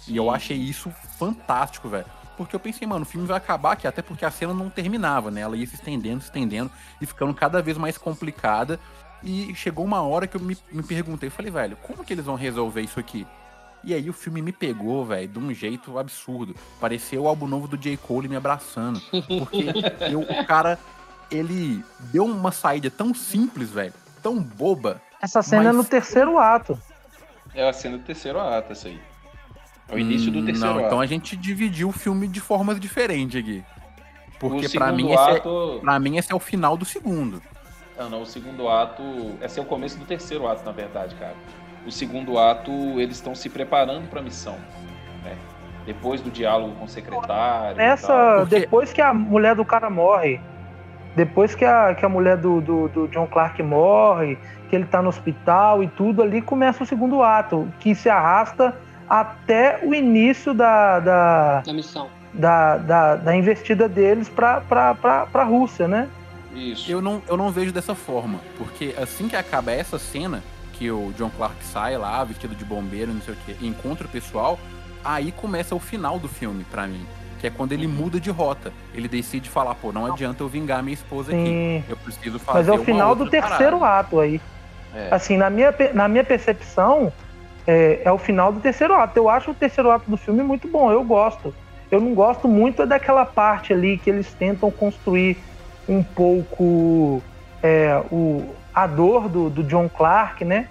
Speaker 1: E eu achei isso fantástico, velho. Porque eu pensei, mano, o filme vai acabar aqui, até porque a cena não terminava, né? Ela ia se estendendo, se estendendo e ficando cada vez mais complicada. E chegou uma hora que eu me, me perguntei, eu falei, velho, como que eles vão resolver isso aqui? E aí o filme me pegou, velho, de um jeito absurdo. Pareceu o álbum novo do J. Cole me abraçando. Porque eu, o cara, ele deu uma saída tão simples, velho, tão boba.
Speaker 4: Essa cena mas... é no terceiro ato.
Speaker 2: É a cena do terceiro ato, essa aí. É o início do terceiro
Speaker 1: Não,
Speaker 2: ato.
Speaker 1: então a gente dividiu o filme de formas diferentes aqui. Porque para mim,
Speaker 2: ato...
Speaker 1: esse é, pra mim esse é o final do segundo.
Speaker 2: Não, não, o segundo ato. Esse é o começo do terceiro ato, na verdade, cara. O segundo ato, eles estão se preparando para a missão. Né? Depois do diálogo com o secretário.
Speaker 4: Essa. Porque... Depois que a mulher do cara morre. Depois que a, que a mulher do, do, do John Clark morre, que ele tá no hospital e tudo, ali começa o segundo ato, que se arrasta até o início da, da,
Speaker 3: da missão.
Speaker 4: Da, da, da investida deles para a Rússia, né?
Speaker 1: Isso. Eu não, eu não vejo dessa forma, porque assim que acaba essa cena, que o John Clark sai lá, vestido de bombeiro, não sei o quê, e encontra o pessoal, aí começa o final do filme para mim. Que é quando ele muda de rota. Ele decide falar, pô, não adianta eu vingar minha esposa Sim. aqui. Eu preciso fazer
Speaker 4: Mas é o final do terceiro parada. ato aí. É. Assim, na minha, na minha percepção, é, é o final do terceiro ato. Eu acho o terceiro ato do filme muito bom, eu gosto. Eu não gosto muito daquela parte ali que eles tentam construir um pouco é, o, a dor do, do John Clark, né?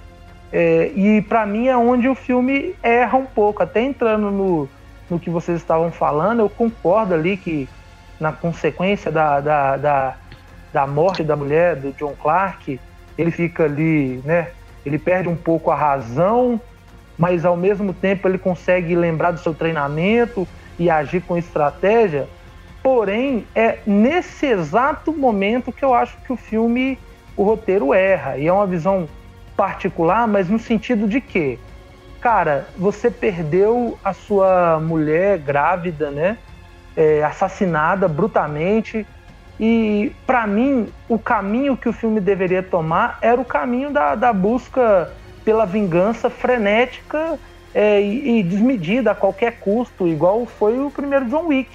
Speaker 4: É, e para mim é onde o filme erra um pouco. Até entrando no, no que vocês estavam falando, eu concordo ali que na consequência da, da, da, da morte da mulher, do John Clark, ele fica ali, né? Ele perde um pouco a razão, mas ao mesmo tempo ele consegue lembrar do seu treinamento e agir com estratégia. Porém, é nesse exato momento que eu acho que o filme, o roteiro erra. E é uma visão particular, mas no sentido de que, cara, você perdeu a sua mulher grávida, né? É, assassinada brutalmente. E para mim, o caminho que o filme deveria tomar era o caminho da, da busca pela vingança frenética é, e, e, desmedida a qualquer custo, igual foi o primeiro John Wick,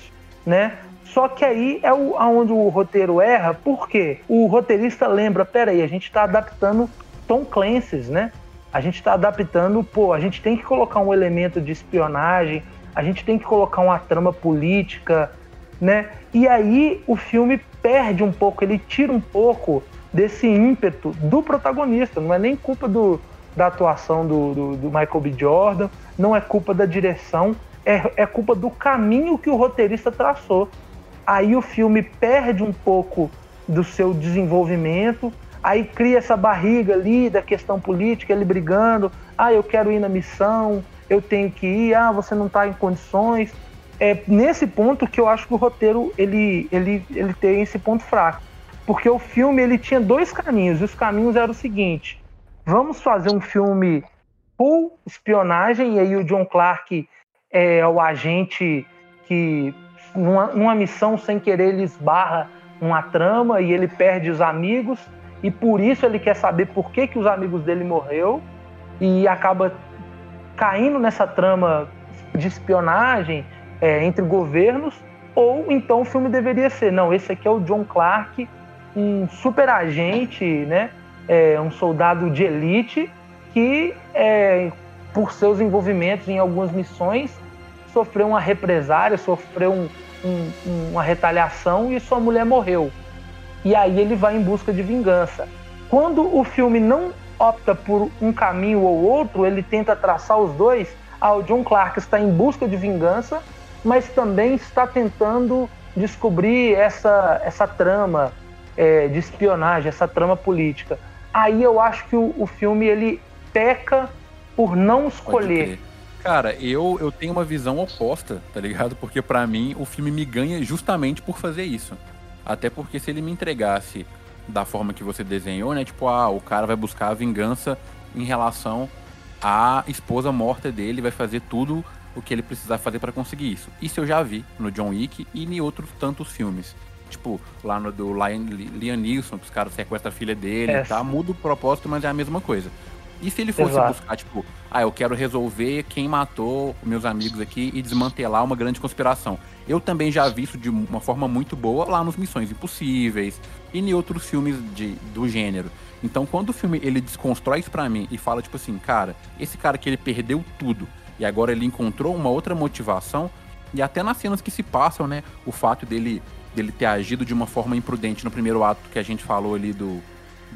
Speaker 4: né? Só que aí é o, onde o roteiro erra, porque o roteirista lembra, peraí, a gente está adaptando Tom Clancy's, né? A gente está adaptando, pô, a gente tem que colocar um elemento de espionagem, a gente tem que colocar uma trama política, né? E aí o filme perde um pouco, ele tira um pouco desse ímpeto do protagonista, não é nem culpa do, da atuação do, do, do, Michael B. Jordan, não é culpa da direção, é, é culpa do caminho que o roteirista traçou. Aí o filme perde um pouco do seu desenvolvimento, aí cria essa barriga ali da questão política, ele brigando, ah, eu quero ir na missão, eu tenho que ir, ah, você não está em condições. É nesse ponto que eu acho que o roteiro ele, ele, ele tem esse ponto fraco. Porque o filme ele tinha dois caminhos, e os caminhos eram o seguinte: vamos fazer um filme full espionagem, e aí o John Clark é o agente que, numa, numa missão sem querer, ele esbarra uma trama e ele perde os amigos e por isso ele quer saber por que, que os amigos dele morreu e acaba caindo nessa trama de espionagem é, entre governos ou então o filme deveria ser não esse aqui é o John Clark um super agente né é, um soldado de elite que é, por seus envolvimentos em algumas missões sofreu uma represária sofreu um, um, uma retaliação e sua mulher morreu e aí ele vai em busca de vingança. Quando o filme não opta por um caminho ou outro, ele tenta traçar os dois. Ah, o John Clark está em busca de vingança, mas também está tentando descobrir essa, essa trama é, de espionagem, essa trama política. Aí eu acho que o, o filme ele peca por não escolher.
Speaker 1: Cara, eu, eu tenho uma visão oposta, tá ligado? Porque para mim o filme me ganha justamente por fazer isso. Até porque se ele me entregasse da forma que você desenhou, né? Tipo, ah, o cara vai buscar a vingança em relação à esposa morta dele, vai fazer tudo o que ele precisar fazer para conseguir isso. Isso eu já vi no John Wick e em outros tantos filmes. Tipo, lá no do Liam, Liam Neeson, que os caras sequestram a filha dele, tá? Muda o propósito, mas é a mesma coisa. E se ele fosse Exato. buscar, tipo, ah, eu quero resolver quem matou meus amigos aqui e desmantelar uma grande conspiração. Eu também já vi isso de uma forma muito boa lá nos Missões Impossíveis e em outros filmes de, do gênero. Então, quando o filme ele desconstrói isso pra mim e fala, tipo assim, cara, esse cara que ele perdeu tudo e agora ele encontrou uma outra motivação, e até nas cenas que se passam, né, o fato dele, dele ter agido de uma forma imprudente no primeiro ato que a gente falou ali do,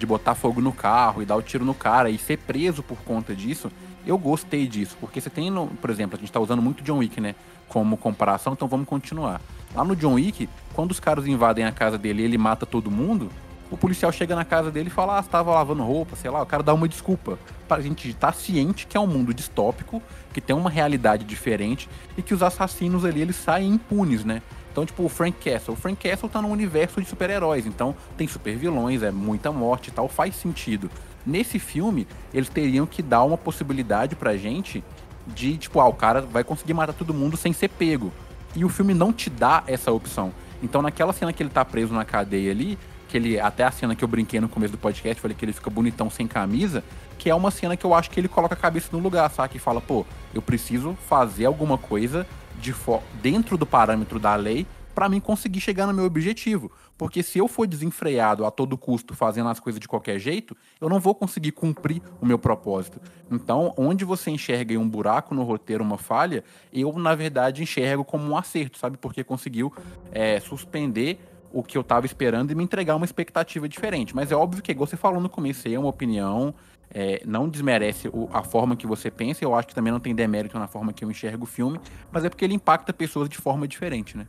Speaker 1: de botar fogo no carro e dar o tiro no cara e ser preso por conta disso, eu gostei disso. Porque você tem, no, por exemplo, a gente tá usando muito John Wick, né? Como comparação, então vamos continuar. Lá no John Wick, quando os caras invadem a casa dele e ele mata todo mundo, o policial chega na casa dele e fala, ah, você tava lavando roupa, sei lá, o cara dá uma desculpa. Pra gente estar tá ciente que é um mundo distópico, que tem uma realidade diferente e que os assassinos ali, eles saem impunes, né? Então, tipo, o Frank Castle. O Frank Castle tá num universo de super-heróis, então tem super vilões, é muita morte e tal, faz sentido. Nesse filme, eles teriam que dar uma possibilidade pra gente de, tipo, ah, o cara vai conseguir matar todo mundo sem ser pego. E o filme não te dá essa opção. Então, naquela cena que ele tá preso na cadeia ali, que ele, até a cena que eu brinquei no começo do podcast, falei que ele fica bonitão sem camisa, que é uma cena que eu acho que ele coloca a cabeça no lugar, sabe? Que fala, pô, eu preciso fazer alguma coisa de dentro do parâmetro da lei para mim conseguir chegar no meu objetivo. Porque se eu for desenfreado a todo custo fazendo as coisas de qualquer jeito, eu não vou conseguir cumprir o meu propósito. Então, onde você enxerga um buraco no roteiro, uma falha, eu, na verdade, enxergo como um acerto, sabe? Porque conseguiu é, suspender o que eu estava esperando e me entregar uma expectativa diferente. Mas é óbvio que, igual você falou no começo, é uma opinião, é, não desmerece o, a forma que você pensa, eu acho que também não tem demérito na forma que eu enxergo o filme, mas é porque ele impacta pessoas de forma diferente, né?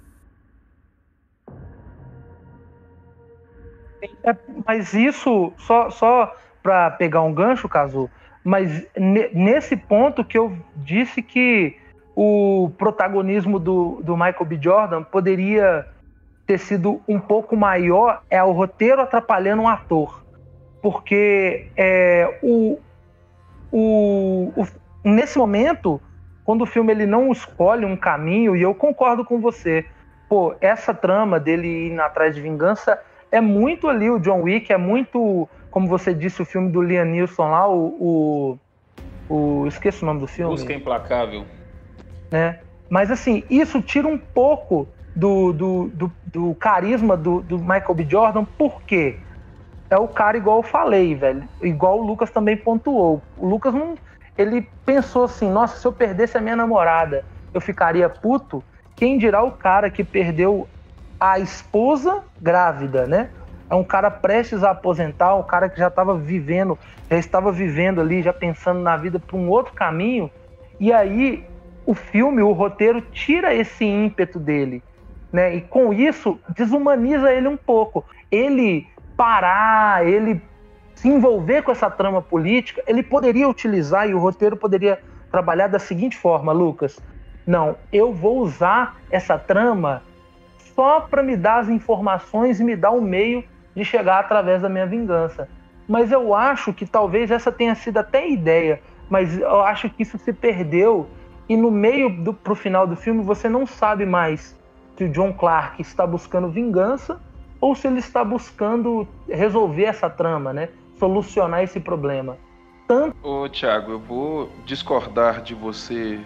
Speaker 4: É, mas isso, só, só para pegar um gancho, Caso, mas nesse ponto que eu disse que o protagonismo do, do Michael B. Jordan poderia ter sido um pouco maior é o roteiro atrapalhando um ator porque é, o, o, o, nesse momento, quando o filme ele não escolhe um caminho, e eu concordo com você, pô, essa trama dele ir atrás de vingança é muito ali o John Wick, é muito, como você disse, o filme do Liam Neeson lá, o, o, o esqueço o nome do filme.
Speaker 2: Busca Implacável.
Speaker 4: Né? Mas assim, isso tira um pouco do, do, do, do carisma do, do Michael B. Jordan, por quê? é o cara igual eu falei, velho. Igual o Lucas também pontuou. O Lucas não. Ele pensou assim: nossa, se eu perdesse a minha namorada, eu ficaria puto. Quem dirá o cara que perdeu a esposa grávida, né? É um cara prestes a aposentar, um cara que já estava vivendo, já estava vivendo ali, já pensando na vida para um outro caminho. E aí o filme, o roteiro tira esse ímpeto dele, né? E com isso desumaniza ele um pouco. Ele parar, ele se envolver com essa trama política, ele poderia utilizar e o roteiro poderia trabalhar da seguinte forma, Lucas. Não, eu vou usar essa trama só para me dar as informações e me dar o um meio de chegar através da minha vingança. Mas eu acho que talvez essa tenha sido até a ideia, mas eu acho que isso se perdeu e no meio do pro final do filme você não sabe mais se o John Clark está buscando vingança ou se ele está buscando resolver essa trama, né? Solucionar esse problema. Tanto...
Speaker 2: Ô, Thiago, eu vou discordar de você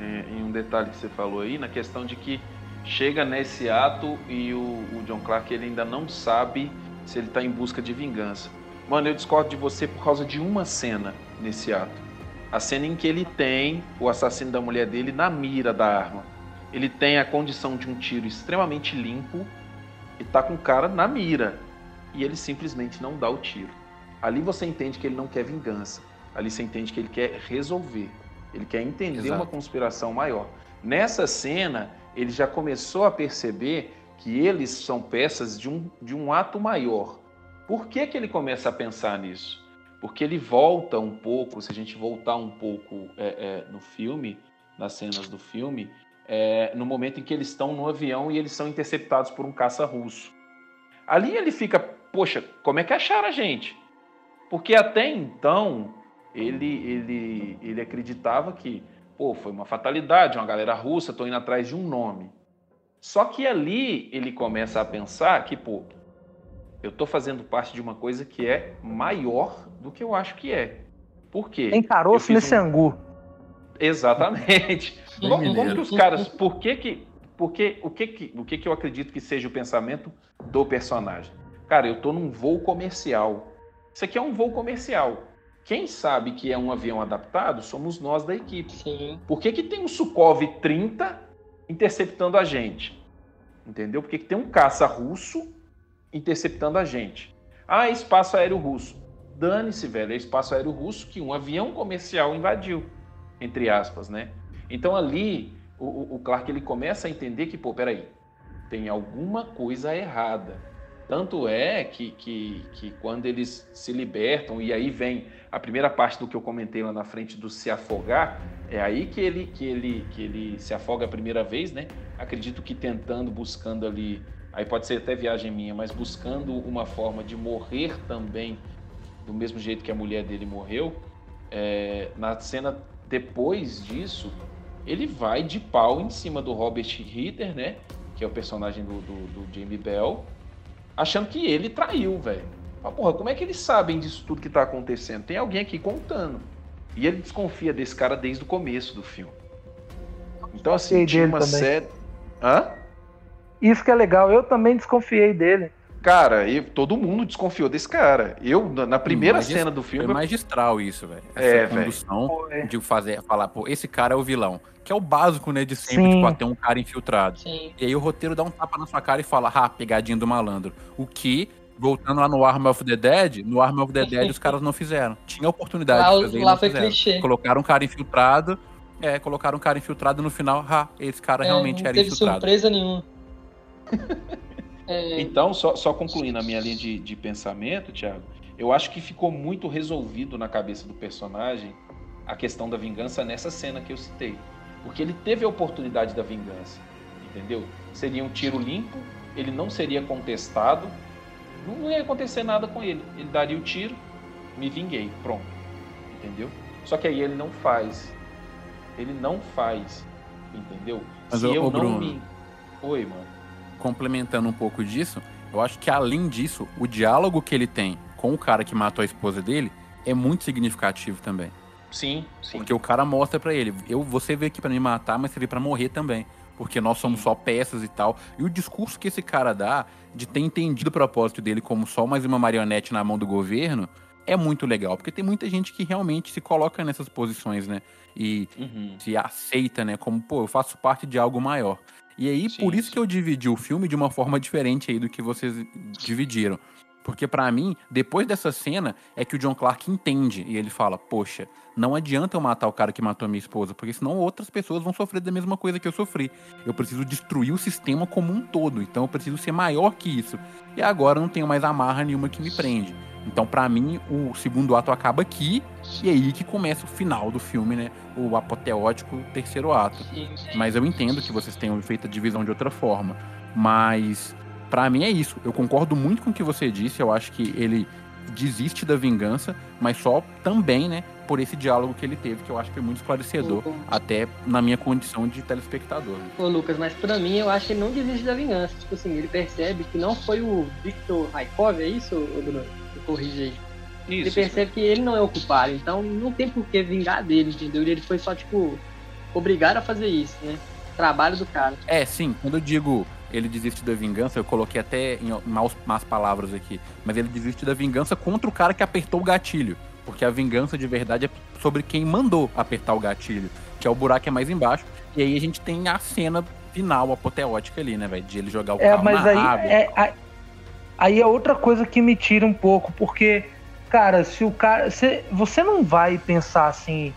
Speaker 2: em um detalhe que você falou aí, na questão de que chega nesse ato e o, o John Clark ele ainda não sabe se ele está em busca de vingança. Mano, eu discordo de você por causa de uma cena nesse ato. A cena em que ele tem o assassino da mulher dele na mira da arma. Ele tem a condição de um tiro extremamente limpo e tá com o cara na mira. E ele simplesmente não dá o tiro. Ali você entende que ele não quer vingança. Ali você entende que ele quer resolver. Ele quer entender Exato. uma conspiração maior. Nessa cena, ele já começou a perceber que eles são peças de um, de um ato maior. Por que, que ele começa a pensar nisso? Porque ele volta um pouco, se a gente voltar um pouco é, é, no filme, nas cenas do filme, é, no momento em que eles estão no avião e eles são interceptados por um caça russo. Ali ele fica, poxa, como é que acharam a gente? Porque até então ele, ele, ele acreditava que, pô, foi uma fatalidade, uma galera russa, estou indo atrás de um nome. Só que ali ele começa a pensar que, pô, eu estou fazendo parte de uma coisa que é maior do que eu acho que é. Por quê?
Speaker 4: Tem caroço nesse um... angu.
Speaker 2: Exatamente. como, como, que os caras. Por que que. Porque, o que que, o que que eu acredito que seja o pensamento do personagem? Cara, eu tô num voo comercial. Isso aqui é um voo comercial. Quem sabe que é um avião adaptado somos nós da equipe.
Speaker 3: Sim.
Speaker 2: Por que, que tem um Sukhov 30 interceptando a gente? Entendeu? Porque que tem um caça russo interceptando a gente. Ah, espaço aéreo russo. Dane-se, velho, é espaço aéreo russo que um avião comercial invadiu, entre aspas, né? Então ali o, o Clark ele começa a entender que, pô, peraí, tem alguma coisa errada. Tanto é que, que, que quando eles se libertam, e aí vem a primeira parte do que eu comentei lá na frente do se afogar, é aí que ele, que ele, que ele se afoga a primeira vez, né? Acredito que tentando, buscando ali, aí pode ser até viagem minha, mas buscando uma forma de morrer também do mesmo jeito que a mulher dele morreu, é, na cena depois disso, ele vai de pau em cima do Robert Ritter, né? Que é o personagem do, do, do Jamie Bell, achando que ele traiu, velho. Porra, como é que eles sabem disso tudo que tá acontecendo? Tem alguém aqui contando. E ele desconfia desse cara desde o começo do filme. Então, assim, tinha uma série. Hã?
Speaker 4: Isso que é legal, eu também desconfiei dele.
Speaker 2: Cara, e todo mundo desconfiou desse cara. Eu, na primeira cena do filme.
Speaker 1: É magistral isso, velho. Essa é, condução véio. de fazer, falar, pô, esse cara é o vilão. Que é o básico, né, de sempre, Sim. tipo, ter um cara infiltrado. Sim. E aí o roteiro dá um tapa na sua cara e fala, ah, pegadinha do malandro. O que, voltando lá no Arm of the Dead, no Arm of the Dead os caras não fizeram. Tinha oportunidade
Speaker 3: lá,
Speaker 1: de fazer
Speaker 3: Lá foi fizeram. clichê.
Speaker 1: Colocaram um cara infiltrado, é, colocaram um cara infiltrado no final, ah, esse cara é, realmente era infiltrado.
Speaker 3: Não teve surpresa nenhuma.
Speaker 2: É... Então, só, só concluindo a minha linha de, de pensamento, Thiago, eu acho que ficou muito resolvido na cabeça do personagem a questão da vingança nessa cena que eu citei. Porque ele teve a oportunidade da vingança, entendeu? Seria um tiro limpo, ele não seria contestado, não ia acontecer nada com ele. Ele daria o tiro, me vinguei, pronto, entendeu? Só que aí ele não faz. Ele não faz, entendeu?
Speaker 1: Mas Se eu, eu não Bruno,
Speaker 2: me. Oi, mano
Speaker 1: complementando um pouco disso, eu acho que além disso, o diálogo que ele tem com o cara que matou a esposa dele é muito significativo também.
Speaker 2: Sim, sim.
Speaker 1: Porque o cara mostra para ele, eu você veio aqui para me matar, mas você veio para morrer também, porque nós somos sim. só peças e tal. E o discurso que esse cara dá de ter entendido o propósito dele como só mais uma marionete na mão do governo é muito legal, porque tem muita gente que realmente se coloca nessas posições, né? E uhum. se aceita, né? Como, pô, eu faço parte de algo maior. E aí, sim, por isso sim. que eu dividi o filme de uma forma diferente aí do que vocês dividiram. Porque para mim, depois dessa cena, é que o John Clark entende e ele fala: Poxa, não adianta eu matar o cara que matou a minha esposa, porque senão outras pessoas vão sofrer da mesma coisa que eu sofri. Eu preciso destruir o sistema como um todo, então eu preciso ser maior que isso. E agora não tenho mais amarra nenhuma que me prende. Então, para mim, o segundo ato acaba aqui e é aí que começa o final do filme, né? O apoteótico terceiro ato. Mas eu entendo que vocês tenham feito a divisão de outra forma. Mas para mim é isso. Eu concordo muito com o que você disse. Eu acho que ele desiste da vingança, mas só também, né, por esse diálogo que ele teve, que eu acho que foi muito esclarecedor,
Speaker 3: Uhum.
Speaker 1: até na minha condição de telespectador. né?
Speaker 3: Ô, Lucas, mas pra mim eu acho que ele não desiste da vingança. Tipo assim, ele percebe que não foi o Victor Raikov, é isso, Bruno? Corrige aí. ele
Speaker 2: Isso,
Speaker 3: percebe que ele não é o culpado, então não tem por que vingar dele, entendeu? Ele foi só, tipo, obrigado a fazer isso, né? Trabalho do cara.
Speaker 1: É, sim, quando eu digo ele desiste da vingança, eu coloquei até em maus, más palavras aqui, mas ele desiste da vingança contra o cara que apertou o gatilho. Porque a vingança de verdade é sobre quem mandou apertar o gatilho, que é o buraco é mais embaixo. E aí a gente tem a cena final, apoteótica ali, né, velho? De ele jogar o
Speaker 4: É,
Speaker 1: carro
Speaker 4: mas
Speaker 1: na
Speaker 4: aí
Speaker 1: água.
Speaker 4: é, aí é outra coisa que me tira um pouco, porque, cara, se o cara. se- você não vai pensar assim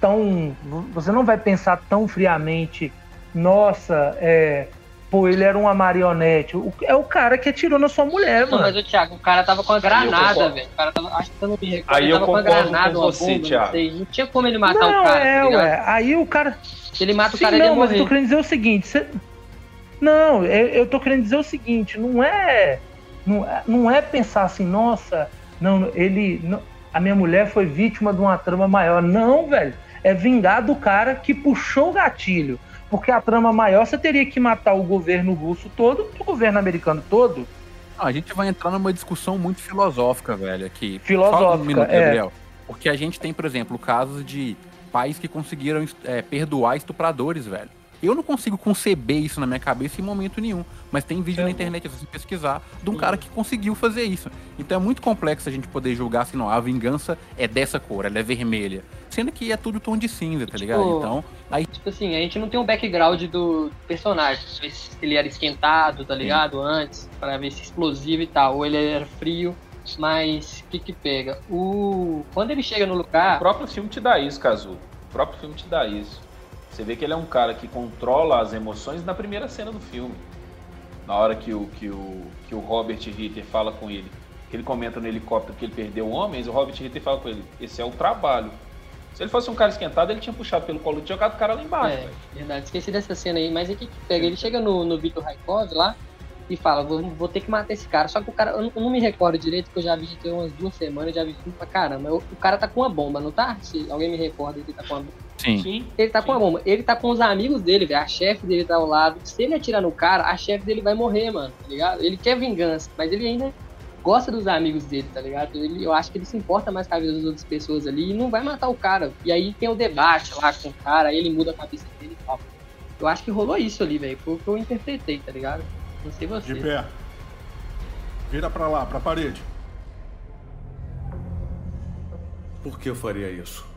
Speaker 4: tão. Você não vai pensar tão friamente, nossa, é. Pô, ele era uma marionete. O- É o cara que atirou na sua mulher,
Speaker 3: Não, mas
Speaker 4: mano.
Speaker 3: o Thiago, o cara tava com a
Speaker 2: eu
Speaker 3: granada, velho. O cara tava. Acho que eu não me recordo.
Speaker 2: Aí
Speaker 3: ele
Speaker 2: eu
Speaker 3: tava com a granada,
Speaker 2: com você,
Speaker 3: bomba,
Speaker 2: Thiago.
Speaker 3: não. Não tinha como ele matar
Speaker 4: Não,
Speaker 3: o cara,
Speaker 4: é,
Speaker 3: tá
Speaker 4: ué. Aí o cara.
Speaker 3: Se ele mata o
Speaker 4: Sim,
Speaker 3: cara, ele ia
Speaker 4: não, mas eu
Speaker 3: morrer.
Speaker 4: tô querendo dizer o seguinte. cê- Não, eu, eu tô querendo dizer o seguinte, não é, não é. Não é pensar assim, nossa, não, ele. não- a minha mulher foi vítima de uma trama maior. Não, velho. É vingar do cara que puxou o gatilho. Porque a trama maior você teria que matar o governo russo todo o governo americano todo.
Speaker 1: Não, a gente vai entrar numa discussão muito filosófica, velho, aqui.
Speaker 4: Filosófica,
Speaker 1: Só um minuto,
Speaker 4: é.
Speaker 1: Gabriel. Porque a gente tem, por exemplo, casos de pais que conseguiram é, perdoar estupradores, velho. Eu não consigo conceber isso na minha cabeça em momento nenhum. Mas tem vídeo na internet, se você pesquisar, de um cara que conseguiu fazer isso. Então é muito complexo a gente poder julgar assim, não, a vingança é dessa cor, ela é vermelha. Sendo que é tudo tom de cinza, tá ligado?
Speaker 3: Tipo,
Speaker 1: Então, aí
Speaker 3: Tipo assim, a gente não tem um background do personagem. Pra ver se ele era esquentado, tá ligado? Antes, pra ver se explosivo e tal. Ou ele era frio. Mas o que que pega? O... Quando ele chega no
Speaker 2: O
Speaker 3: lugar.
Speaker 2: próprio filme te dá isso, Kazu. O próprio filme te dá isso. Você vê que ele é um cara que controla as emoções na primeira cena do filme. Na hora que o, que o, que o Robert Ritter fala com ele, que ele comenta no helicóptero que ele perdeu homens, o Robert Ritter fala com ele, esse é o trabalho. Se ele fosse um cara esquentado, ele tinha puxado pelo colo e jogado o cara lá embaixo.
Speaker 3: É,
Speaker 2: velho.
Speaker 3: verdade, esqueci dessa cena aí, mas o que pega? Ele chega no, no Vitor Raikov lá e fala, vou, vou ter que matar esse cara. Só que o cara, eu não, eu não me recordo direito, porque eu já vi tem umas duas semanas, já vi filme pra caramba. Eu- o cara tá com uma bomba, não tá? Se alguém me recorda que tá com uma bomba.
Speaker 1: Sim.
Speaker 2: Sim.
Speaker 3: Ele tá
Speaker 2: Sim.
Speaker 3: com uma bomba. Ele tá com os amigos dele, velho. A chefe dele tá ao lado. Se ele atirar no cara, a chefe dele vai morrer, mano, tá ligado? Ele quer vingança, mas ele ainda gosta dos amigos dele, tá ligado? Ele, eu acho que ele se importa mais com a vida das outras pessoas ali e não vai matar o cara. E aí tem o debate lá com o cara, aí ele muda a cabeça dele e tal. Eu acho que rolou isso ali, velho. Foi o que eu interpretei, tá ligado? Não sei você.
Speaker 7: De pé. Vira pra lá, pra parede.
Speaker 5: Por que eu faria isso?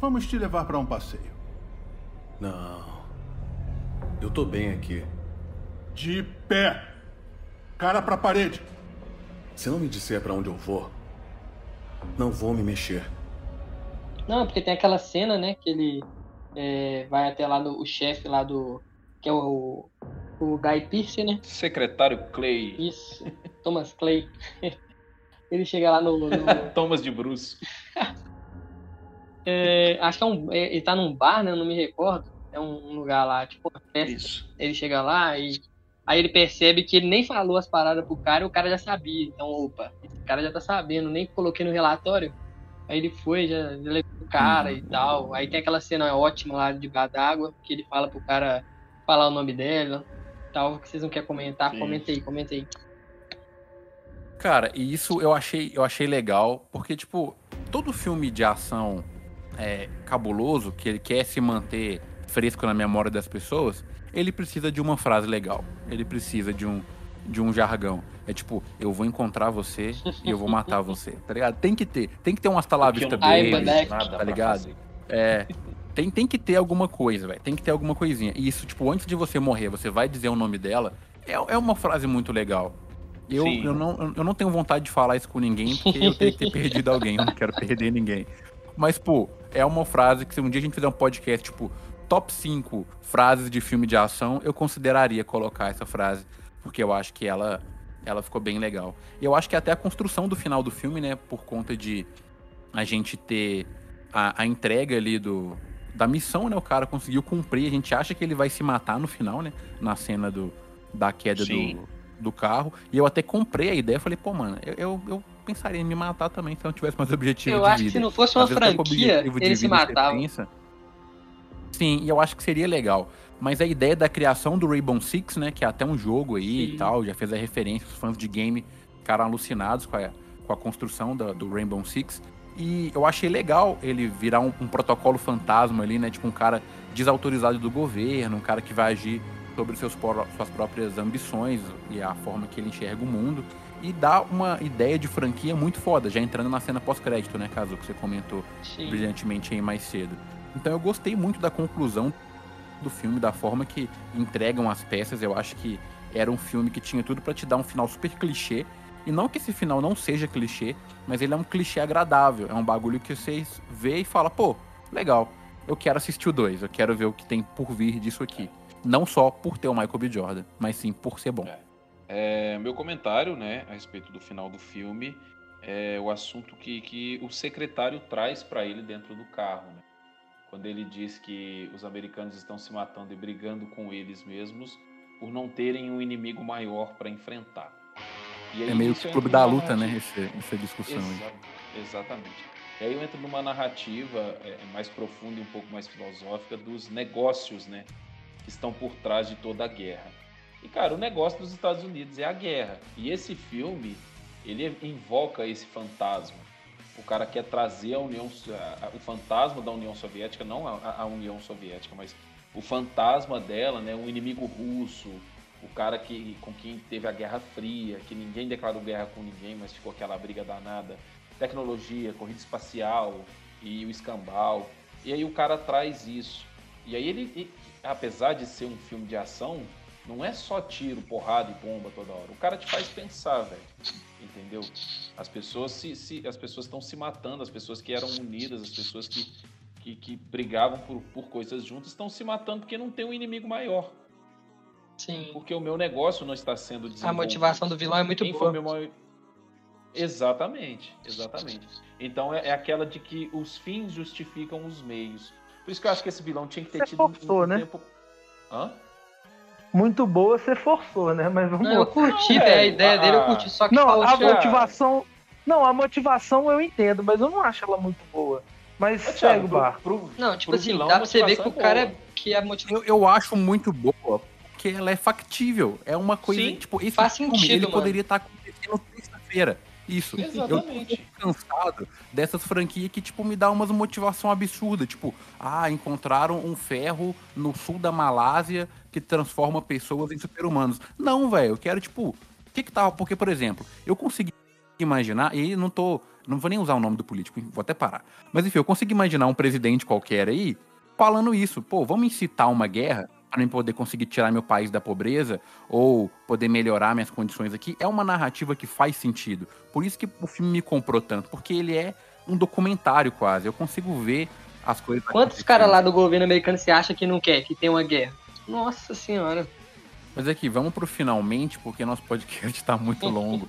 Speaker 7: Vamos te levar pra um passeio.
Speaker 5: Não. Eu tô bem aqui.
Speaker 7: De pé. Cara pra parede.
Speaker 5: Se não me disser pra onde eu vou, não vou me mexer.
Speaker 3: Não, porque tem aquela cena, né, que ele é, vai até lá do o chefe lá do. que é o. o Guy Pearce, né?
Speaker 2: Secretário Clay.
Speaker 3: Isso, Thomas Clay. Ele chega lá no. no-
Speaker 2: Thomas de Bruce.
Speaker 3: é, acho que é um. é, ele tá num bar, né? Eu não me recordo. É um lugar lá, tipo uma festa.
Speaker 2: Isso.
Speaker 3: Ele chega lá e. Aí ele percebe que ele nem falou as paradas pro cara e o cara já sabia. Então, opa, esse cara já tá sabendo, nem coloquei no relatório. Aí ele foi, já, já levou o cara e tal. Aí tem aquela cena ótima lá de bar d'água, que ele fala pro cara falar o nome dela. Tal, que vocês não querem comentar,
Speaker 2: Sim.
Speaker 3: comenta aí, comenta aí.
Speaker 1: Cara, e isso eu achei, eu achei legal, porque, tipo, todo filme de ação é, cabuloso, que ele quer se manter fresco na memória das pessoas, ele precisa de uma frase legal. Ele precisa de um, de um jargão. É tipo, eu vou encontrar você e eu vou matar você, tá ligado? Tem que ter. Tem que ter um hasta lá
Speaker 2: Porque eu
Speaker 1: vista
Speaker 2: não tenho
Speaker 3: Ai,
Speaker 1: baby,
Speaker 3: moleque.
Speaker 2: nada
Speaker 1: tá ligado? É. Tem, tem que ter alguma coisa, velho. Tem que ter alguma coisinha. E isso, tipo, antes de você morrer, você vai dizer o nome dela. É, é uma frase muito legal. Eu,
Speaker 2: Sim.
Speaker 1: eu, não, eu não tenho vontade de falar isso com ninguém, porque eu teria que ter perdido alguém. Eu não quero perder ninguém. Mas, pô, é uma frase que se um dia a gente fizer um podcast, tipo, top 5 frases de filme de ação, eu consideraria colocar essa frase. Porque eu acho que ela, ela ficou bem legal. E eu acho que até a construção do final do filme, né, por conta de a gente ter a, a entrega ali do, da missão, né? O cara conseguiu cumprir. A gente acha que ele vai se matar no final, né? Na cena do, da queda
Speaker 2: Sim.
Speaker 1: do, do carro. E eu até comprei a ideia. Falei, pô, mano, eu, eu, eu pensaria em me matar também se eu não tivesse mais objetivo
Speaker 3: Eu
Speaker 1: de
Speaker 3: acho
Speaker 1: vida.
Speaker 3: que se não fosse uma
Speaker 1: Às
Speaker 3: franquia, ele se matava.
Speaker 1: pensa- Sim, e eu acho que seria legal. Mas a ideia da criação do Rainbow Six, né, que é até um jogo aí
Speaker 3: Sim.
Speaker 1: e tal, já fez a referência, os fãs de game ficaram alucinados com a, com a construção da- do Rainbow Six. E eu achei legal ele virar um, um protocolo fantasma ali, né, tipo um cara desautorizado do governo, um cara que vai agir sobre seus, suas próprias ambições e a forma que ele enxerga o mundo. E dá uma ideia de franquia muito foda, já entrando na cena pós-crédito, né, Caso, que você comentou
Speaker 3: Sim.
Speaker 1: brilhantemente aí mais cedo. Então eu gostei muito da conclusão do filme, da forma que entregam as peças. Eu acho que era um filme que tinha tudo pra te dar um final super clichê. E não que esse final não seja clichê, mas ele é um clichê agradável. É um bagulho que vocês vê e fala, pô, legal, eu quero assistir o 2, eu quero ver o que tem por vir disso aqui. Não só por ter o Michael B. Jordan, mas sim por ser bom.
Speaker 2: É, meu comentário, né, a respeito do final do filme é o assunto que, que o secretário traz para ele dentro do carro, né? Quando ele diz que os americanos estão se matando e brigando com eles mesmos por não terem um inimigo maior para enfrentar. Aí
Speaker 1: É meio que
Speaker 2: entra
Speaker 1: clube da luta, né? Esse, essa discussão aí.
Speaker 2: Exa- exatamente. E aí eu entro numa narrativa é, mais profunda e um pouco mais filosófica dos negócios, né? Que estão por trás de toda a guerra. E, cara, o negócio dos Estados Unidos é a guerra. E esse filme, ele invoca esse fantasma. O cara quer trazer a União, o fantasma da União Soviética, não a, a União Soviética, mas o fantasma dela, né? Um inimigo russo, o cara que, com quem teve a Guerra Fria, que ninguém declarou guerra com ninguém, mas ficou aquela briga danada. Tecnologia, corrida espacial e o escambau. E aí o cara traz isso. E aí ele, apesar de ser um filme de ação, não é só tiro, porrada e bomba toda hora. O cara te faz pensar, velho. Entendeu? As pessoas se, se- as pessoas estão se matando, as pessoas que eram unidas, as pessoas que, que, que brigavam por, por coisas juntas estão se matando porque não tem um inimigo maior.
Speaker 3: Sim.
Speaker 2: Porque o meu negócio não está sendo
Speaker 3: A
Speaker 2: desenvolvido.
Speaker 3: motivação do vilão é muito
Speaker 2: Quem foi
Speaker 3: boa.
Speaker 2: meu maior- Exatamente, exatamente. Então é, é aquela de que os fins justificam os meios. Por isso que eu acho que esse vilão tinha que ter
Speaker 4: Você
Speaker 2: tido
Speaker 4: forçou,
Speaker 2: um
Speaker 4: né?
Speaker 2: tempo. Hã?
Speaker 4: Muito boa, você forçou, né? Mas vamos
Speaker 3: Não, eu curti,
Speaker 2: Não,
Speaker 3: velho. A ideia dele eu curti. Só que
Speaker 4: Não, a
Speaker 2: Thiago.
Speaker 4: motivação. Não, a motivação eu entendo, mas eu não acho ela muito boa. Mas
Speaker 2: Thiago,
Speaker 4: segue o
Speaker 2: pro-
Speaker 4: bar.
Speaker 2: pro-
Speaker 3: Não, tipo assim,
Speaker 2: vilão,
Speaker 3: dá pra você ver que o
Speaker 2: é
Speaker 3: cara
Speaker 2: boa.
Speaker 3: é. Que a motivação.
Speaker 1: Eu, eu acho muito boa, porque ela é factível. É uma coisa,
Speaker 2: Sim,
Speaker 1: tipo, esse
Speaker 3: faz
Speaker 1: filme,
Speaker 3: sentido,
Speaker 1: ele
Speaker 3: mano.
Speaker 1: poderia estar acontecendo terça-feira. Isso.
Speaker 2: Exatamente.
Speaker 1: Eu tô cansado dessas franquias que, tipo, me dá umas motivação absurda. Tipo, ah, encontraram um ferro no sul da Malásia que transforma pessoas em super-humanos. Não, velho, eu quero, tipo, o que que tava... Porque, por exemplo, eu consegui imaginar, e não tô... Não vou nem usar o nome do político, vou até parar. Mas, enfim, eu consigo imaginar um presidente qualquer aí falando isso. Pô, vamos incitar uma guerra para eu poder conseguir tirar meu país da pobreza ou poder melhorar minhas condições aqui. É uma narrativa que faz sentido. Por isso que o filme me comprou tanto, porque ele é um documentário quase. Eu consigo ver as coisas.
Speaker 3: Quantos caras lá do governo americano você acha que não quer que tenha uma guerra? Nossa senhora.
Speaker 1: Mas aqui, vamos pro finalmente, porque nosso podcast tá muito longo.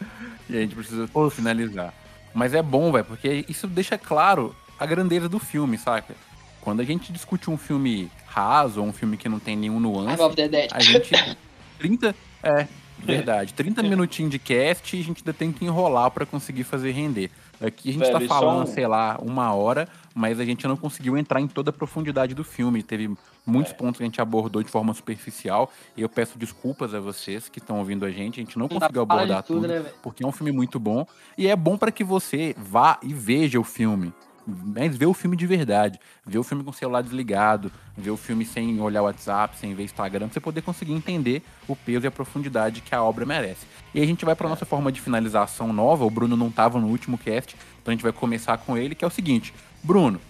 Speaker 1: e a gente precisa
Speaker 4: Nossa.
Speaker 1: finalizar. Mas é bom, velho, porque isso deixa claro a grandeza do filme, saca? Quando a gente discute um filme raso, ou um filme que não tem nenhum nuance,
Speaker 3: Arm of the Dead.
Speaker 1: a gente. 30. É, verdade. 30 minutinhos de cast e a gente ainda tem que enrolar pra conseguir fazer render. Aqui a gente
Speaker 2: Velho,
Speaker 1: tá
Speaker 2: e só
Speaker 1: falando, sei lá, uma hora, mas a gente não conseguiu entrar em toda a profundidade do filme. Teve muitos
Speaker 2: É.
Speaker 1: pontos que a gente abordou de forma superficial. E eu peço desculpas a vocês que estão ouvindo a gente. A gente não
Speaker 3: Não
Speaker 1: conseguiu abordar
Speaker 3: tudo,
Speaker 1: tudo,
Speaker 3: né, velho?
Speaker 1: porque é um filme muito bom. E é bom pra que você vá e veja o filme. Mas vê o filme de verdade. Vê o filme com o celular desligado. Vê o filme sem olhar o WhatsApp, sem ver Instagram, pra você poder conseguir entender o peso e a profundidade que a obra merece. E a gente vai pra nossa forma de finalização nova. O Bruno não tava no último cast, então a gente vai começar com ele, que é o seguinte. Bruno,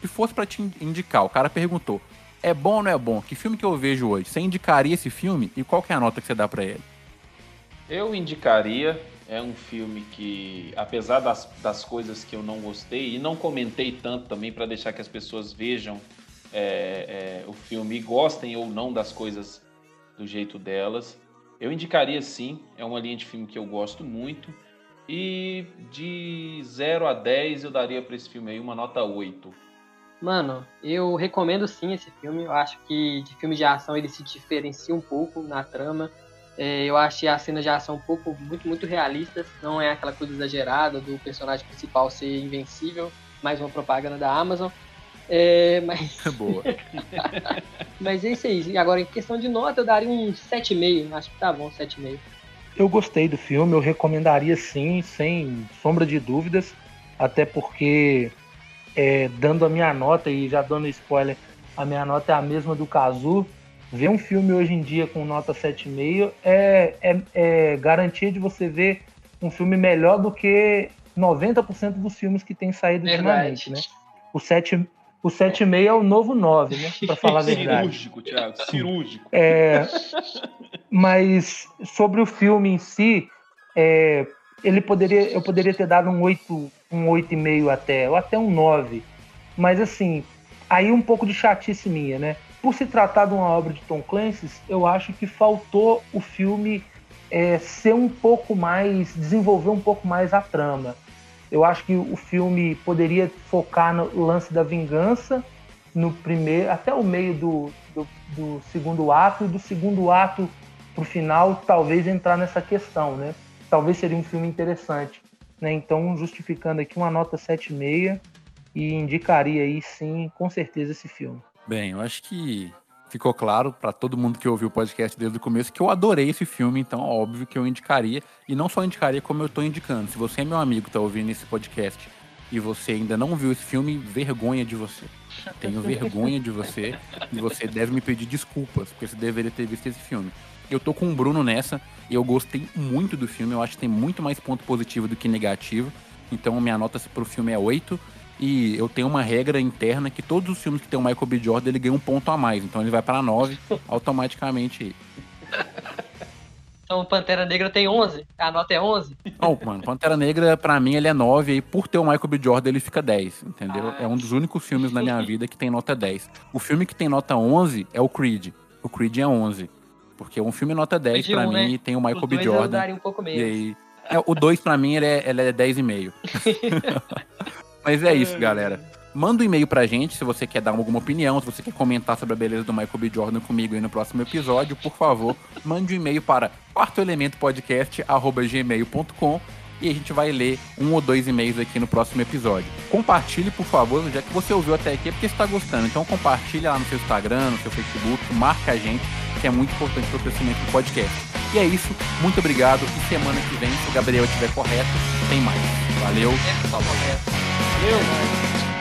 Speaker 1: se fosse pra te indicar, o cara perguntou, é bom ou não é bom? Que filme que eu vejo hoje? Você indicaria esse filme? E qual que é a nota que você dá pra ele?
Speaker 2: Eu indicaria, é um filme que, apesar das, das coisas que eu não gostei, e não comentei tanto também para deixar que as pessoas vejam é, é, o filme e gostem ou não das coisas do jeito delas, eu indicaria sim, é uma linha de filme que eu gosto muito. E de 0 a 10 eu daria para esse filme aí uma nota 8.
Speaker 3: Mano, eu recomendo sim esse filme. Eu acho que de filme de ação ele se diferencia um pouco na trama. É, eu achei a cena de ação um pouco, muito, muito realistas. Não é aquela coisa exagerada do personagem principal ser invencível. Mais uma propaganda da Amazon. É, mas...
Speaker 1: Boa.
Speaker 3: mas é isso aí. E agora, em questão de nota, eu daria um 7,5. Acho que tá bom, 7,5.
Speaker 4: Eu gostei do filme, eu recomendaria sim, sem sombra de dúvidas. Até porque, é, dando a minha nota e já dando spoiler, a minha nota é a mesma do Kazu. Ver um filme hoje em dia com nota 7,5 é, é, é garantia de você ver um filme melhor do que 90% dos filmes que tem saído ultimamente, né? O 7, o 7,5 é o novo 9, né? Para falar a verdade.
Speaker 2: Cirúrgico, Thiago, cirúrgico.
Speaker 4: É, mas sobre o filme em si, é, ele poderia, eu poderia ter dado um 8, um 8,5 até, ou até um 9. Mas assim, aí um pouco de chatice minha, né? Por se tratar de uma obra de Tom Clancy, eu acho que faltou o filme é, ser um pouco mais, desenvolver um pouco mais a trama. Eu acho que o filme poderia focar no lance da vingança no primeiro, até o meio do, do, do segundo ato, e do segundo ato para o final, talvez entrar nessa questão, né? Talvez seria um filme interessante. Né? Então, justificando aqui uma nota 7,5 e indicaria aí sim, com certeza, esse filme.
Speaker 1: Bem, eu acho que ficou claro para todo mundo que ouviu o podcast desde o começo que eu adorei esse filme, então óbvio que eu indicaria. E não só indicaria, como eu estou indicando. Se você é meu amigo está ouvindo esse podcast e você ainda não viu esse filme, vergonha de você. Tenho vergonha de você e você deve me pedir desculpas, porque você deveria ter visto esse filme. Eu tô com o Bruno nessa, eu gostei muito do filme, eu acho que tem muito mais ponto positivo do que negativo. Então minha nota pro filme é 8. E eu tenho uma regra interna que todos os filmes que tem o Michael B. Jordan, ele ganha um ponto a mais. Então ele vai para 9 automaticamente.
Speaker 3: Então Pantera Negra tem 11? A nota é 11?
Speaker 1: Não, mano, Pantera Negra, pra mim, ele é 9. E por ter o Michael B. Jordan, ele fica 10, entendeu? Ah. É um dos únicos filmes na minha vida que tem nota 10. O filme que tem nota 11 é o Creed. O Creed é 11. Porque um filme nota 10 pra um, mim né? tem o Michael B. Jordan.
Speaker 3: Um pouco
Speaker 1: e aí, é, o 2 pra mim ele é, ele é 10,5. Mas é isso, galera. Manda um e-mail pra gente se você quer dar alguma opinião, se você quer comentar sobre a beleza do Michael B. Jordan comigo aí no próximo episódio, por favor, mande um e-mail para quartoelementopodcast.gmail.com e a gente vai ler um ou dois e-mails aqui no próximo episódio. Compartilhe, por favor, já que você ouviu até aqui é porque está gostando. Então compartilha lá no seu Instagram, no seu Facebook, marca a gente, que é muito importante para o crescimento do podcast. E é isso, muito obrigado e semana que vem, se o Gabriel estiver correto, tem mais. Valeu.
Speaker 3: É, Valeu.